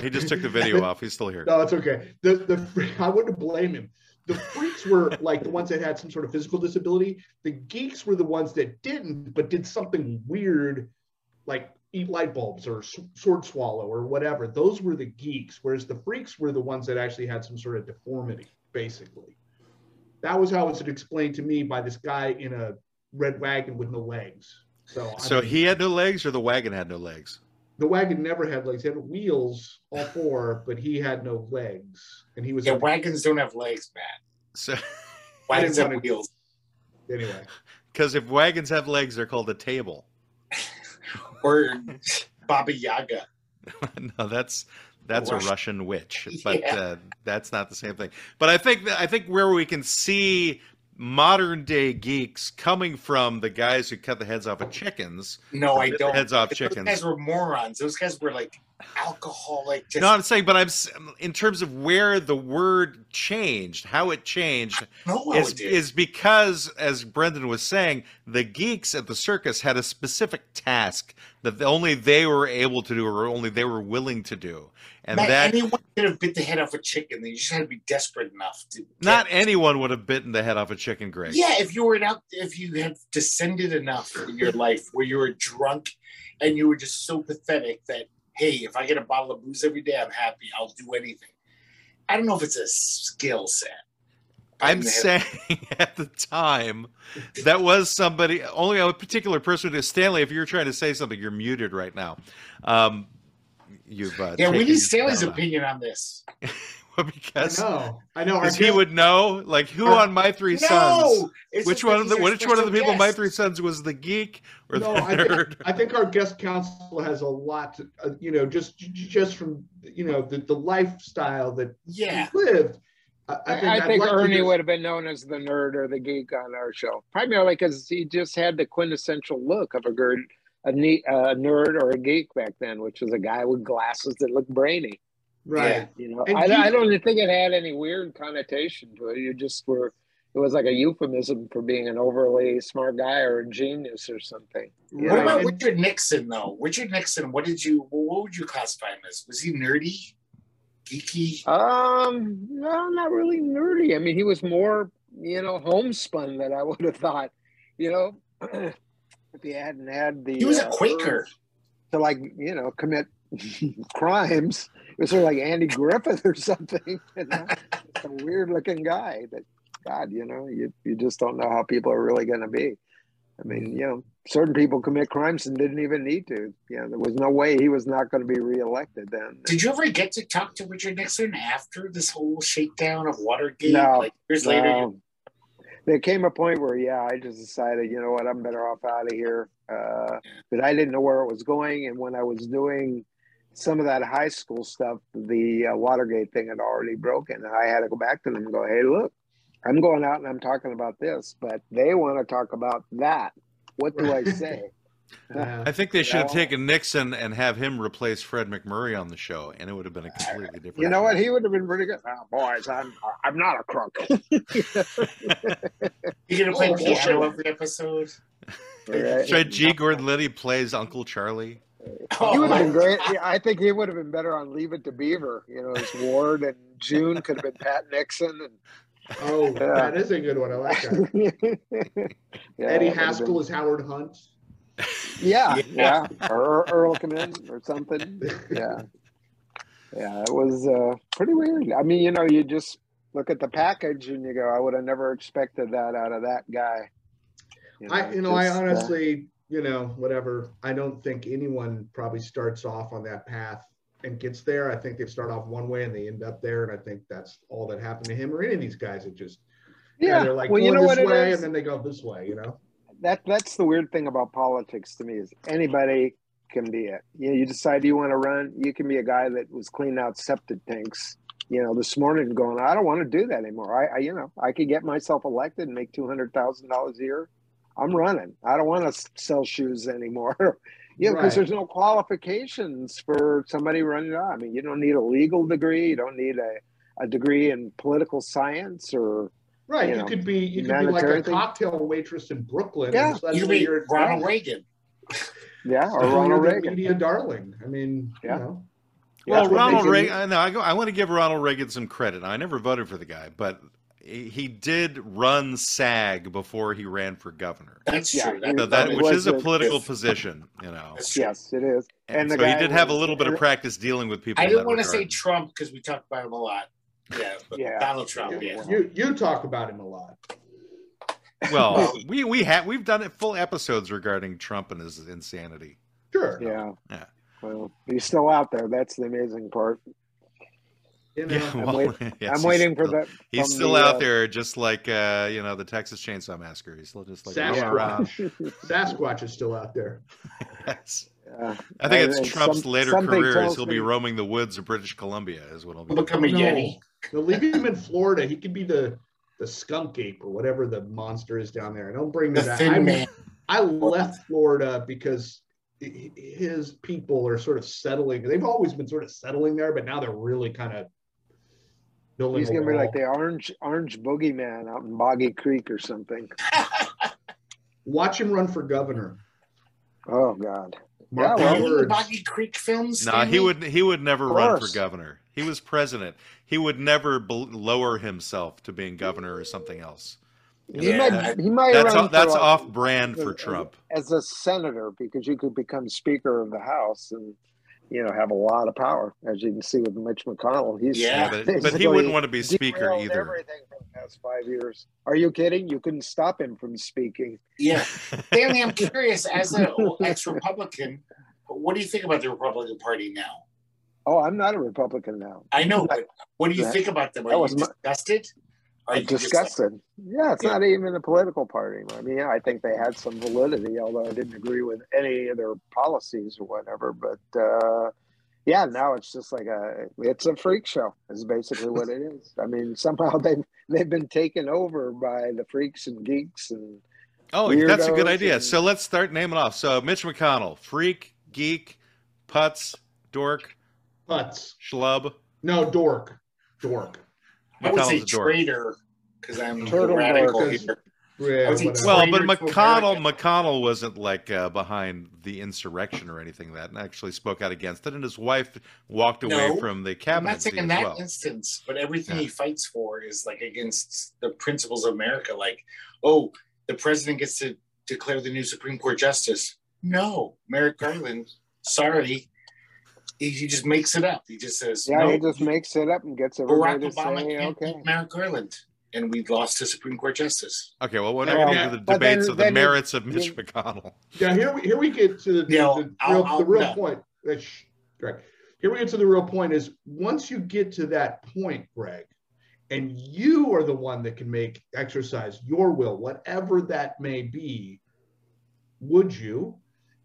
He just took the video off. He's still here. no, it's okay. The the I wouldn't blame him. The freaks were like the ones that had some sort of physical disability. The geeks were the ones that didn't, but did something weird, like eat light bulbs or sword swallow or whatever. Those were the geeks, whereas the freaks were the ones that actually had some sort of deformity, basically. That was how it was explained to me by this guy in a red wagon with no legs. So, I So mean, he had no legs, or the wagon had no legs. the wagon never had legs. It had wheels, all four, but he had no legs, and he was Yeah, wagons don't have legs, Matt. So Wagons didn't have wanna- wheels. anyway. because if wagons have legs, they're called a table. Or Baba Yaga. no, that's that's a Russian- Russian witch, but Yeah. uh, that's not the same thing. But I think that, I think where we can see modern day geeks coming from the guys who cut the heads off of chickens. No, I don't. Heads off Those chickens. guys were morons. Those guys were like alcoholic. Just No, I'm saying, but I'm in terms of where the word changed, how it changed, is, did. is because, as Brendan was saying, the geeks at the circus had a specific task that only they were able to do, or only they were willing to do, and Man, that anyone could have bit the head off a chicken. You just had to be desperate enough to. not anyone would have bitten the head off a chicken, Greg. Yeah, if you were out, if you had descended enough in your life where you were drunk and you were just so pathetic that hey, if I get a bottle of booze every day, I'm happy. I'll do anything. I don't know if it's a skill set. I'm Biting the head- saying at the time that was somebody only a particular person is Stanley. If you're trying to say something, you're muted right now. Um, you've uh, Yeah, we need Stanley's opinion on this. I because know. I know. Because he guest- would know. Like who on my three sons? No, it's Which one of the which one of the people on my three sons was the geek or No, the I nerd? think, I think our guest counsel has a lot to, uh, you know, just just from you know the, the lifestyle that Yeah, he lived. I, I I, think, I think like Ernie just- would have been known as the nerd or the geek on our show, primarily because he just had the quintessential look of a nerd, a neat uh, nerd or a geek back then, which was a guy with glasses that looked brainy. right. You know, I, geek- I don't think it had any weird connotation to it. You just were. It was like a euphemism for being an overly smart guy or a genius or something. What Right. about Richard Nixon though? Richard Nixon, what did you what would you classify him as? Was he nerdy? Geeky? Um, no, not really nerdy. I mean, he was more, you know, homespun than I would have thought. You know, if he hadn't had the He was a uh, Quaker. to like, you know, commit crimes. It was sort of like Andy Griffith or something. You know? A weird looking guy that, God, you know, you you just don't know how people are really going to be. I mean, you know, certain people commit crimes and didn't even need to. You know, there was no way he was not going to be reelected then. Did you ever get to talk to Richard Nixon after this whole shakedown of Watergate? No, like years later, you- there came a point where, yeah, I just decided, you know what, I'm better off out of here. Uh, but I didn't know where it was going. And when I was doing some of that high school stuff, the uh, Watergate thing had already broken. And I had to go back to them and go, hey, look, I'm going out and I'm talking about this, but they want to talk about that. What do I say? Yeah. I think they should have taken Nixon and have him replace Fred MacMurray on the show, and it would have been a completely different. You know what? He would have been pretty good. Oh, boys, I'm I'm not a crook. you gonna play Oh, piano bullshit. every episode? Right? Should G. Gordon Liddy plays Uncle Charlie? Oh, He would have been oh. great. Yeah, I think he would have been better on Leave It to Beaver. You know, his Ward and June could have been Pat Nixon. and. Oh, Yeah. that is a good one. I like that. Yeah, Eddie that would Haskell is Howard Hunt. Been- yeah, Yeah. yeah, or Earl Command or something. Yeah, yeah, it was uh, pretty weird. I mean, you know, you just look at the package and you go, I would have never expected that out of that guy. I, you know, I just, uh, honestly, you know, whatever. I don't think anyone probably starts off on that path and gets there. I think they start off one way and they end up there, and I think that's all that happened to him or any of these guys. It just, yeah, yeah, they're like well, you going know this what way, and then they go this way. You know, that that's the weird thing about politics to me is anybody can be it. You know, you decide you want to run, you can be a guy that was cleaning out septic tanks. You know, this morning going, I don't want to do that anymore. I, I you know, I could get myself elected and make two hundred thousand dollars a year. I'm running. I don't want to sell shoes anymore. you know, because Right. there's no qualifications for somebody running. I mean, you don't need a legal degree. You don't need a, a degree in political science or right? You You, know, could be, you could be like a cocktail waitress in Brooklyn. Yeah. and You suddenly could be you're Ronald Reagan. yeah, or Suddenly Ronald Reagan. media darling. I mean, Yeah. you know. Well, That's Ronald Reagan. No, I, go, I want to give Ronald Reagan some credit. I never voted for the guy, but he he did run SAG before he ran for governor. That's Yeah, true. That, that, which is a a- political position, you know. Yes, it is. And, And the so he guy did have a little bit of practice dealing with people. I in didn't want to say. Trump because we talked about him a lot. Yeah, Yeah. Donald Trump. Yeah. You you talk about him a lot. Well, we we have we've done it full episodes regarding Trump and his insanity. Sure. Yeah. Yeah. Well, he's still out there. That's the amazing part. You know, Yeah, I'm wait- yes, I'm he's waiting for that. He's still the, out uh, there, just like uh, you know the Texas Chainsaw Massacre. He's still just like. Sasquatch. Sasquatch is still out there. Yes. Uh, I think it's Trump's some- later something career is he'll be roaming the woods of British Columbia, is what he'll be. He'll become a No. Yeti. No, leave him in Florida. He could be the the skunk ape or whatever the monster is down there. Don't bring me The back. thin I, man. I left Florida because his people are sort of settling. They've always been sort of settling there, but now they're really kind of building. He's gonna be like the orange orange boogeyman out in Boggy Creek or something. Watch him run for governor. Oh God. Mark Yeah, well- the. Boggy Creek films? Nah, he would he would never run for governor. He was president. He would never bel lower himself to being governor or something else. He Yeah, might he might That's run that's for, like, off brand for as- Trump. as a senator because you could become speaker of the house and you know have a lot of power as you can see with Mitch McConnell. He's Yeah, Yeah, but, but he wouldn't want to be speaker either. Everything for the past five years. Are you kidding? You couldn't stop him from speaking. Yeah. Stanley, I'm curious, as an ex-Republican, what do you think about the Republican Party now? Oh, I'm not a Republican now. I know, but what do you That- think about them? Are that you was my- disgusted? Are I'm you just disgusted. yeah, it's Yeah. not even a political party. I mean, I think they had some validity, although I didn't agree with any of their policies or whatever. But uh, yeah, now it's just like a it's a freak show. Is basically what it is. I mean, somehow they've they've been taken over by the freaks and geeks and Oh, that's a good idea. and- So let's start naming off. So Mitch McConnell, freak, geek, putz, dork, Putz. schlub. No, dork. Dork. I would say a traitor because I'm Turtle radical dork. here. Yeah, I was whatever. Well, but McConnell, McConnell wasn't like uh, behind the insurrection or anything like that, and actually spoke out against it. And his wife walked away No, from the I'm cabinet not saying in that well. instance, but everything Yeah. he fights for is like against the principles of America. Like, oh, the president gets to declare the new Supreme Court justice. No, Merrick Garland, sorry. He, he just makes it up. He just says, yeah, no, he just makes it up and gets everybody Barack to Obama say can't okay. beat Merrick Garland. And we lost to Supreme Court justice. Okay, well, we're not going to yeah. get the But then- debates of the then you- merits of Mitch you- McConnell. Yeah, here we here we get to the, Yeah, the, I'll- real, I'll- the real no. point. Shh, Greg. Here we get to the real point is once you get to that point, Greg, and you are the one that can make exercise your will, whatever that may be, would you?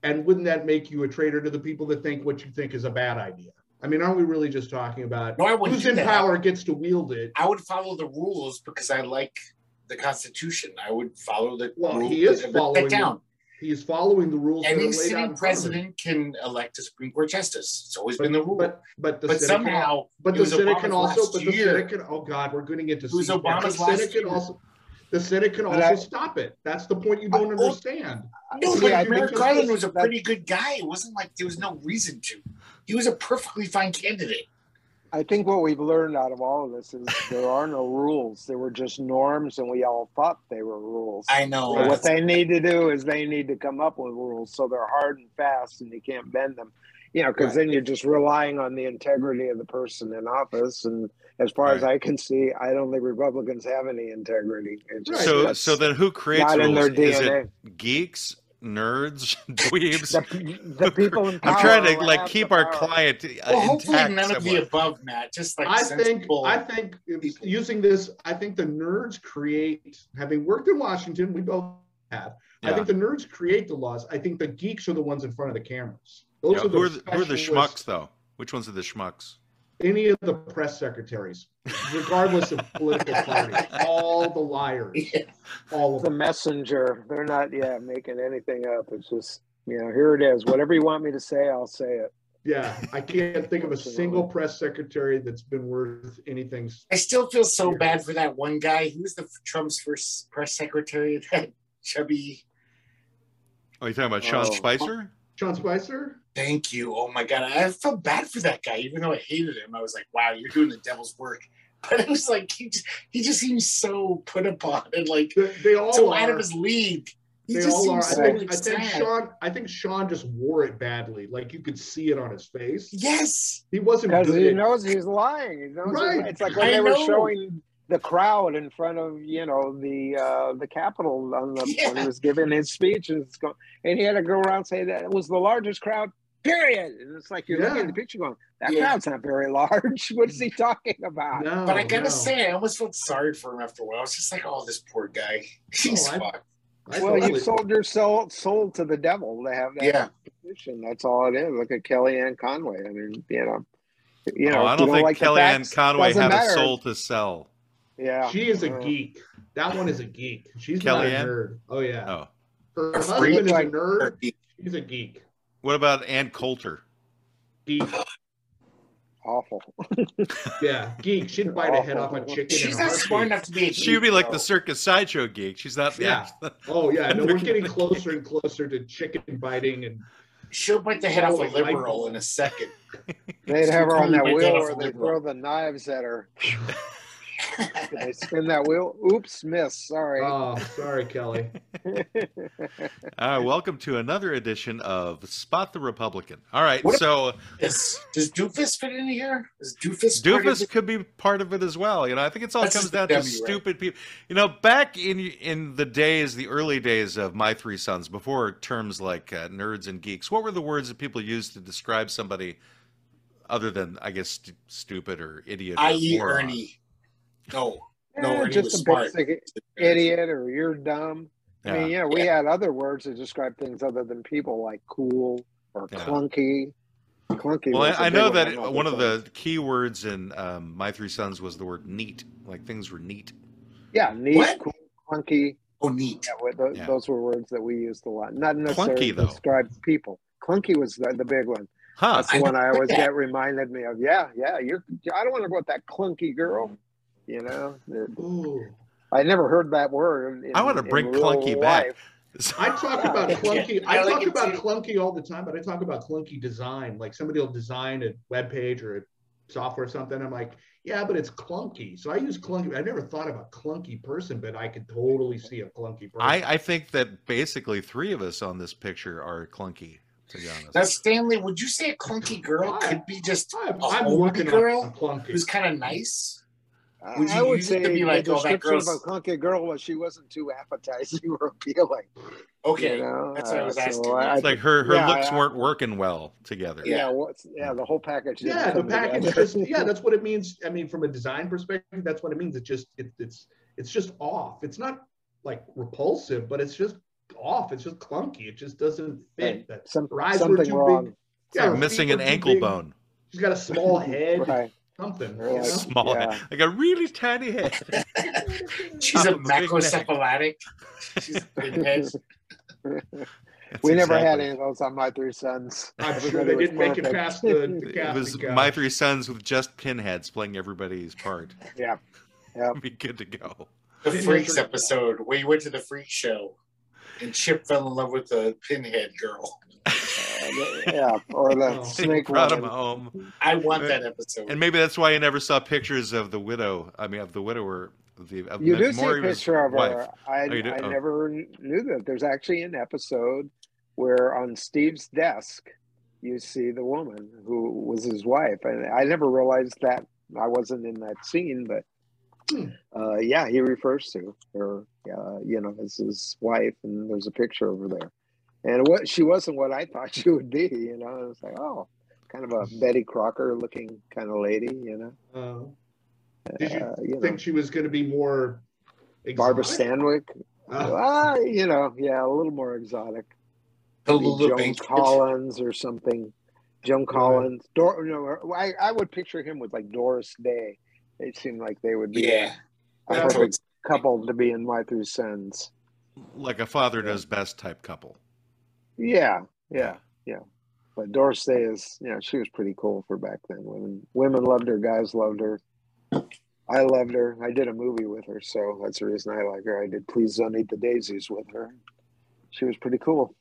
And wouldn't that make you a traitor to the people that think what you think is a bad idea? I mean, aren't we really just talking about who's in that. power gets to wield it? I would follow the rules because I like the Constitution. I would follow the Well, rules he is following down. He is following the rules. Any sitting in front of him. president can elect a Supreme Court justice. It's always But, been the rule. but but the but Senate can- somehow, But the Senate Obama's can also, but the. Senate can, oh God, we're going to get to It was see. The Senate last can year. also, the Senate can But also I- stop it. That's the point you don't I- understand. no, See, but I Merrick Garland was a pretty good guy. It wasn't like there was no reason to. He was a perfectly fine candidate. I think what we've learned out of all of this is there are no rules. There were just norms, and we all thought they were rules. I know. So what they need to do is they need to come up with rules so they're hard and fast, and you can't bend them. You know, because Right. then you're just relying on the integrity of the person in office. And as far as I can see, I don't think Republicans have any integrity. It's So, that's so then who creates not in rules? their Is DNA. it geeks, nerds, dweebs? The, the people in power I'm trying to like keep our power. client uh, Well, hopefully intact. none of the above, Matt. Just like I think. I think it's- using this, I think the nerds create, having worked in Washington, we both have. I think the nerds create the laws. I think the geeks are the ones in front of the cameras. Those Yeah, are the, who, are the, who are the schmucks though? Which ones are the schmucks? Any of the press secretaries, regardless of political party, all the liars, Yeah. all of the them. messenger. They're not, yeah, making anything up. It's just, you know, here it is. Whatever you want me to say, I'll say it. Yeah, I can't think of a single press secretary that's been worth anything. I still feel so bad for that one guy. Who was the Trump's first press secretary? That chubby. Oh, you talking about Sean Oh. Spicer? Sean Spicer? Thank you. Oh my god, I felt bad for that guy. Even though I hated him, I was like, "Wow, you're doing the devil's work." But it was like he just, he just seems so put upon and like They, they all so are. out of his league. He They just all are. I seems so think, I think. Sean. I think Sean just wore it badly. Like you could see it on his face. Yes, He wasn't Because good. he knows he's lying. He knows he's- Right. It's like when I they were showing the crowd in front of you know the uh the Capitol on the, when he was giving his speech, and it's going, and he had to go around and say that it was the largest crowd. Period. And it's like you're looking at the picture going, that Yeah. crowd's not very large. what is he talking about? No, but I gotta no. say, I almost felt sorry for him after a while. I was just like, "Oh, this poor guy. He's Oh, fucked." I Well, totally- you sold your soul, soul to the devil to have that Yeah. position. That's all it is. Look at Kellyanne Conway. I mean, you know, you know, oh, I if you don't think like the Kellyanne Conway doesn't had matter. a soul to sell. Yeah, She is a Uh, geek. That one is a geek. She's not a Kellyanne? nerd. Oh yeah. Oh, Her A husband freak is a nerd. She's a geek. What about Ann Coulter? Geek. awful. Yeah, geek. She'd bite a head off a chicken. She's not smart enough to be a She would be like though. the circus sideshow geek. She's not. Yeah. Oh yeah, no, we're getting closer and closer to chicken biting and She'll bite the head off a Oh, liberal in a second. They'd have her on that wheel bite where they liberal. throw the knives at her. They spin that wheel. Oops, miss. Sorry. oh, sorry, Kelly. Uh, welcome to another edition of Spot the Republican. All right, What- so Does, does Doofus fit in here? Is Doofus Doofus it? could be part of it as well. You know, I think it's all That's comes down the to W, right? stupid people. You know, back in in the days, the early days of my three sons, before terms like uh, nerds and geeks, what were the words that people used to describe somebody other than, I guess, st- stupid or idiot? I.e. Ernie. No. Eh, No, Ernie just a smart. basic idiot or you're dumb. I mean, Yeah. yeah, we had other words to describe things other than people, like cool or Yeah. clunky. Clunky. Well, I, a I, I big know that all one of the key words in um, my three sons was the word neat. Like things were neat. yeah, neat, What? cool, clunky. Oh, neat. Yeah, well, Yeah. those were words that we used a lot. Not necessarily Clunky, to though. describe people. Clunky was the, the big one. Huh? That's the I one I always that. get reminded me of. Yeah, yeah. You're. I don't want to go with that clunky girl. You know, Ooh. I never heard that word. in- I wanna bring real clunky back. life. I talk about clunky. I I like talk about too. clunky all the time, but I talk about clunky design. Like somebody will design a web page or a software or something. I'm like, yeah, but it's clunky. So I use clunky. I never thought of a clunky person, but I could totally see a clunky person. I, I think that basically three of us on this picture are clunky. To be honest, Now, Stanley, would you say a clunky girl could be just I'm, a I'm homely working girl on clunky. who's kind of nice? I- Would you I would use to say be like, the oh, that description girl's- of a clunky girl was she wasn't too appetizing or appealing. Okay, you know? that's what I Uh, was so asking. I- it's like her her yeah, looks I- weren't working well together. yeah, what's yeah the whole package. yeah, the package together. just yeah, that's what it means. I mean, from a design perspective, that's what it means. It's just it, it's it's just off. It's not like repulsive, but it's just off. It's just clunky. It just doesn't fit. That Some, her were something too wrong. big. Yeah, like missing an ankle big. bone. She's got a small head. Right. Something. Or you like- know? Small Yeah. head. Like a really tiny head. She's a Top of a big macrocephalic. She's big head. That's We never had any of those on my three sons. I'm sure they didn't make it past the, the It was couch. my three sons with just pinheads playing everybody's part. Yeah, yeah. Be good to go. The Freaks episode where you went to the freak show and Chip fell in love with the pinhead girl. Yeah, or the Oh. snake Brought him woman. home. I want that episode. And maybe that's why you never saw pictures of the widow. I mean, of the widower. The, of You the- do see a picture of her. wife. I, Oh. I Oh. never knew that. There's actually an episode where on Steve's desk you see the woman who was his wife, and I never realized that. I wasn't in that scene, but Hmm. uh, yeah, he refers to her, uh, you know, as his wife, and there's a picture over there. And what she wasn't what I thought she would be, you know. I was like, oh, kind of a Betty Crocker looking kind of lady, you know. Uh, did you Uh, you know, think she was going to be more Barbara exotic? Stanwyck. Uh, Ah, you know, yeah, a little more exotic. The Maybe Lulu Joan Bankers. Collins or something. Joan Collins. Dor- you know, I, I would picture him with like Doris Day. It seemed like they would be Yeah. a That's perfect couple to be in My Three Sons. Like a father does best type couple. Yeah, yeah, yeah. But Doris Day is, you know, she was pretty cool for back then. Women, women loved her. Guys loved her. I loved her. I did a movie with her, so that's the reason I like her. I did Please Don't Eat the Daisies with her. She was pretty cool.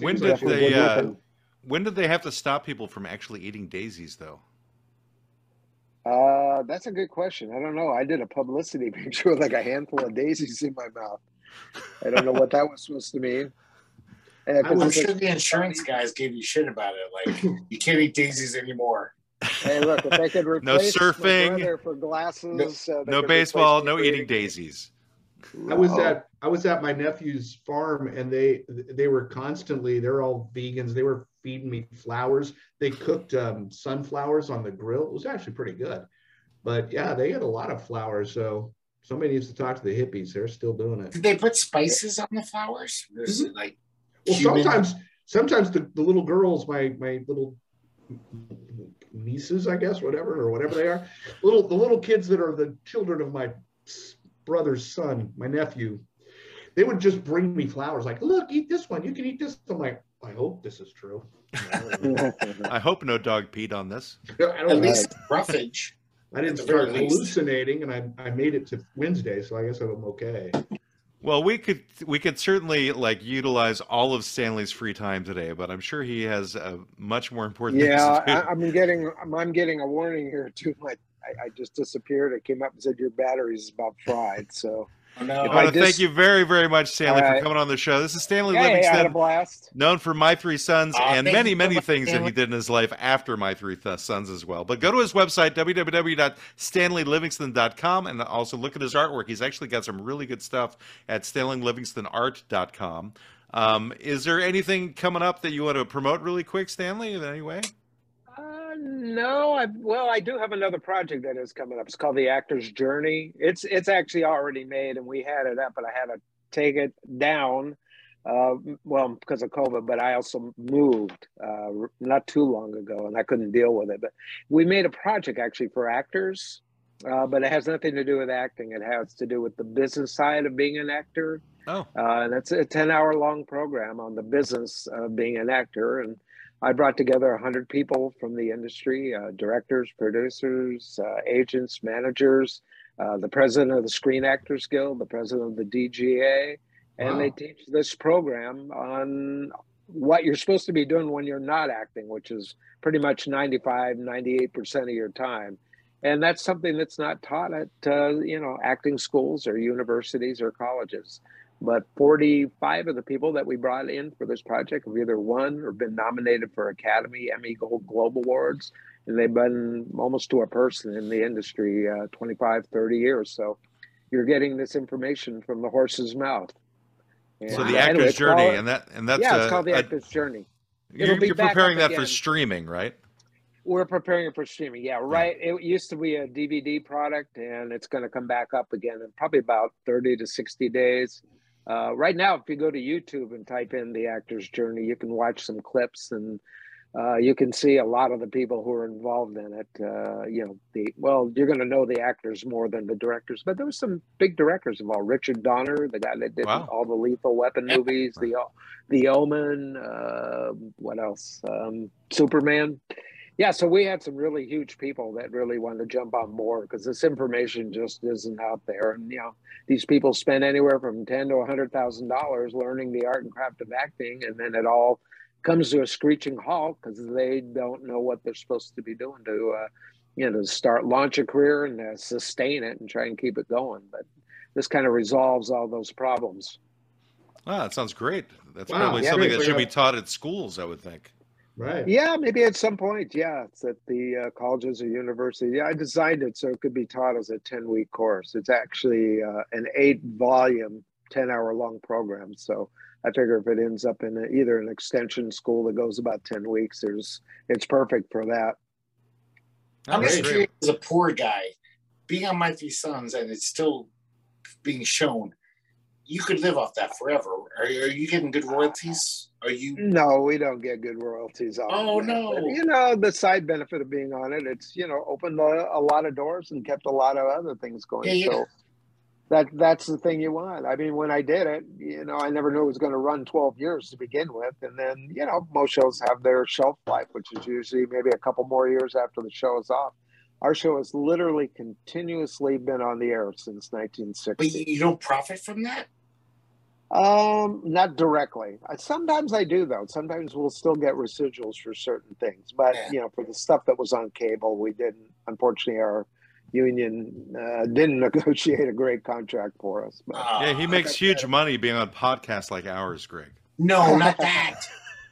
When did like she was they? Uh, when did they have to stop people from actually eating daisies, though? Uh, that's a good question. I don't know. I did a publicity picture with like a handful of daisies in my mouth. I don't know what that was supposed to mean. Yeah, 'cause I I'm sure like, the insurance guys gave you shit about it. Like, you can't eat daisies anymore. hey, look, if they could No replace my surfing, brother for glasses, uh, No baseball, no eating daisies. I was at I was at my nephew's farm and they they were constantly they're all vegans. They were feeding me flowers. They cooked um, sunflowers on the grill. It was actually pretty good. But yeah, they had a lot of flowers. So Somebody needs to talk to the hippies. They're still doing it. Did they put spices on the flowers? Or is it like Well, human- sometimes, sometimes the, the little girls, my my little nieces, I guess, whatever or whatever they are, little the little kids that are the children of my brother's son, my nephew, they would just bring me flowers. Like, look, eat this one. You can eat this. I'm like, I hope this is true. I hope no dog peed on this. I at don't. least roughage? I didn't at start hallucinating, and I I made it to Wednesday, so I guess I'm okay. Well, we could we could certainly like utilize all of Stanley's free time today, but I'm sure he has a much more important yeah. I, I'm getting I'm, I'm getting a warning here too. My I, I just disappeared. It came up and said your battery's about fried. So No. I want to I thank you very, very much, Stanley, All for coming on the show. This is Stanley yeah, I had a Livingston, blast. known for My Three Sons Aw, and thank many, so many much, things that he did in his life after My Three Th- Sons as well. But go to his website, www.stanleylivingston.com, and also look at his artwork. He's actually got some really good stuff at stanleylivingstonart.com. Um, is there anything coming up that you want to promote really quick, Stanley, in any way? Uh, no, I well, I do have another project that is coming up. It's called The Actor's Journey. It's it's actually already made, and we had it up, but I had to take it down. Uh, well, because of COVID, but I also moved uh, not too long ago, and I couldn't deal with it. But we made a project actually for actors, uh, but it has nothing to do with acting. It has to do with the business side of being an actor. Oh, Uh, and it's a 10 hour long program on the business of being an actor. And I brought together 100 people from the industry uh, directors, producers, uh, agents, managers, uh, the president of the Screen Actors Guild, the president of the DGA. And they teach this program on what you're supposed to be doing when you're not acting, which is pretty much 95, 98% of your time. And that's something that's not taught at, uh, you know, acting schools or universities or colleges but 45 of the people that we brought in for this project have either won or been nominated for Academy, Emmy, Gold Globe Awards, and they've been almost to a person in the industry uh, 25, 30 years. So you're getting this information from the horse's mouth. And, so uh, the anyway, actor's journey, called- and that and that's yeah, uh, it's called the a- actor's journey. you're, It'll be you're preparing that for streaming, right? We're preparing it for streaming. Yeah, right. It used to be a DVD product, and it's going to come back up again in probably about 30 to 60 days. Uh, right now, if you go to YouTube and type in the actor's journey, you can watch some clips and uh, you can see a lot of the people who are involved in it. Uh, you know, the well, you're going to know the actors more than the directors, but there was some big directors involved. Richard Donner, the guy that did Wow. all the Lethal Weapon movies, the the Omen, uh, what else? Um, Superman. Yeah, so we had some really huge people that really wanted to jump on board because this information just isn't out there, and you know these people spend anywhere from ten to a hundred thousand dollars learning the art and craft of acting, and then it all comes to a screeching halt because they don't know what they're supposed to be doing to, uh, you know, to start launch a career and uh, sustain it and try and keep it going. But this kind of resolves all those problems. Wow, that sounds great. That's Wow, probably yeah, something that should be taught at schools, I would think. Right. Yeah, maybe at some point. Yeah, it's at the uh, colleges or universities. Yeah, I designed it so it could be taught as a 10 week course. It's actually uh, an eight volume, 10 hour long program. So I figure if it ends up in a, either an extension school that goes about 10 weeks, there's it's perfect for that. I'm just curious, as a poor guy, being on My Three Sons and it's still being shown, you could live off that forever. Are, are you getting good royalties? Are you? No, we don't get good royalties on Oh, no. But, you know, the side benefit of being on it, it's, you know, opened a, a lot of doors and kept a lot of other things going. Yeah, yeah. So that that's the thing you want. I mean, when I did it, you know, I never knew it was going to run 12 years to begin with. And then, you know, most shows have their shelf life, which is usually maybe a couple more years after the show is off. Our show has literally continuously been on the air since But 1960. you, you don't profit from that? Um, not directly. I, sometimes I do though. Sometimes we'll still get residuals for certain things, but Yeah. you know, for the stuff that was on cable, we didn't. Unfortunately, our union uh, didn't negotiate a great contract for us. But Uh, Yeah, he makes huge money being on podcasts like ours, Greg. No, not that.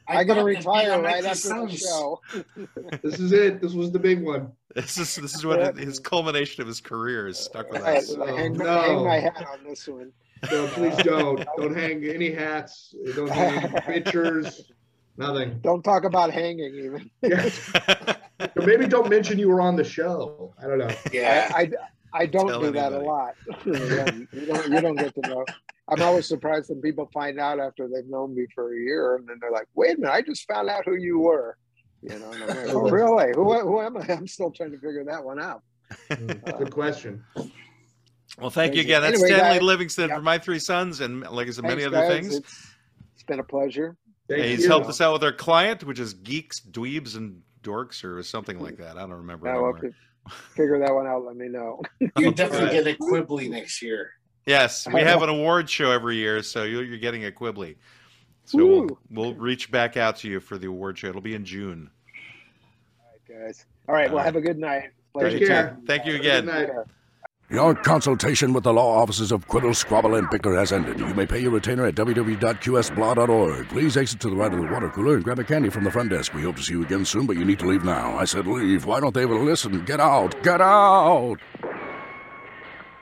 I, gotta thought that being retire right Three after the show. This is it. This was the big one. This is this is what his culmination of his career is stuck with I, us. Oh, hang, no. hang my hat on this one. No, please don't. Don't hang any hats. Don't hang any pictures. Nothing. Don't talk about hanging even. Yeah. Or maybe don't mention you were on the show. I don't know. Yeah. I, I, I don't Tell do that a lot. you, don't, you don't get to know. I'm always surprised when people find out after they've known me for a year, and then they're like, "Wait a minute, I just found out who you were." You know, like, oh, really? Who, who am I? I'm still trying to figure that one out. Hmm. Good question. Well, thank you again. That's Anyway, Stanley guys, Livingston yeah. for my three sons, and like I said, many other guys. things. It's, it's been a pleasure. Thank he's you. helped us out with our client, which is Geeks, Dweebs, and Dorks, or something like that. I don't remember. Oh, now, anymore. figure that one out, let me know. You definitely get a Quibbly next year. Yes, we have an award show every year, so you're, you're getting a Quibbly. So we'll, we'll reach back out to you for the award show. It'll be in June. All right, guys. All right. Well, All right. have a good night. Take care. Thank you Good again. Your consultation with the law offices of Quibble, Squabble, and Bicker has ended. You may pay your retainer at www.qsblaw.org. Please exit to the right of the water cooler and grab a candy from the front desk. We hope to see you again soon, but you need to leave now. I said leave. Why don't they ever listen? Get out! Get out!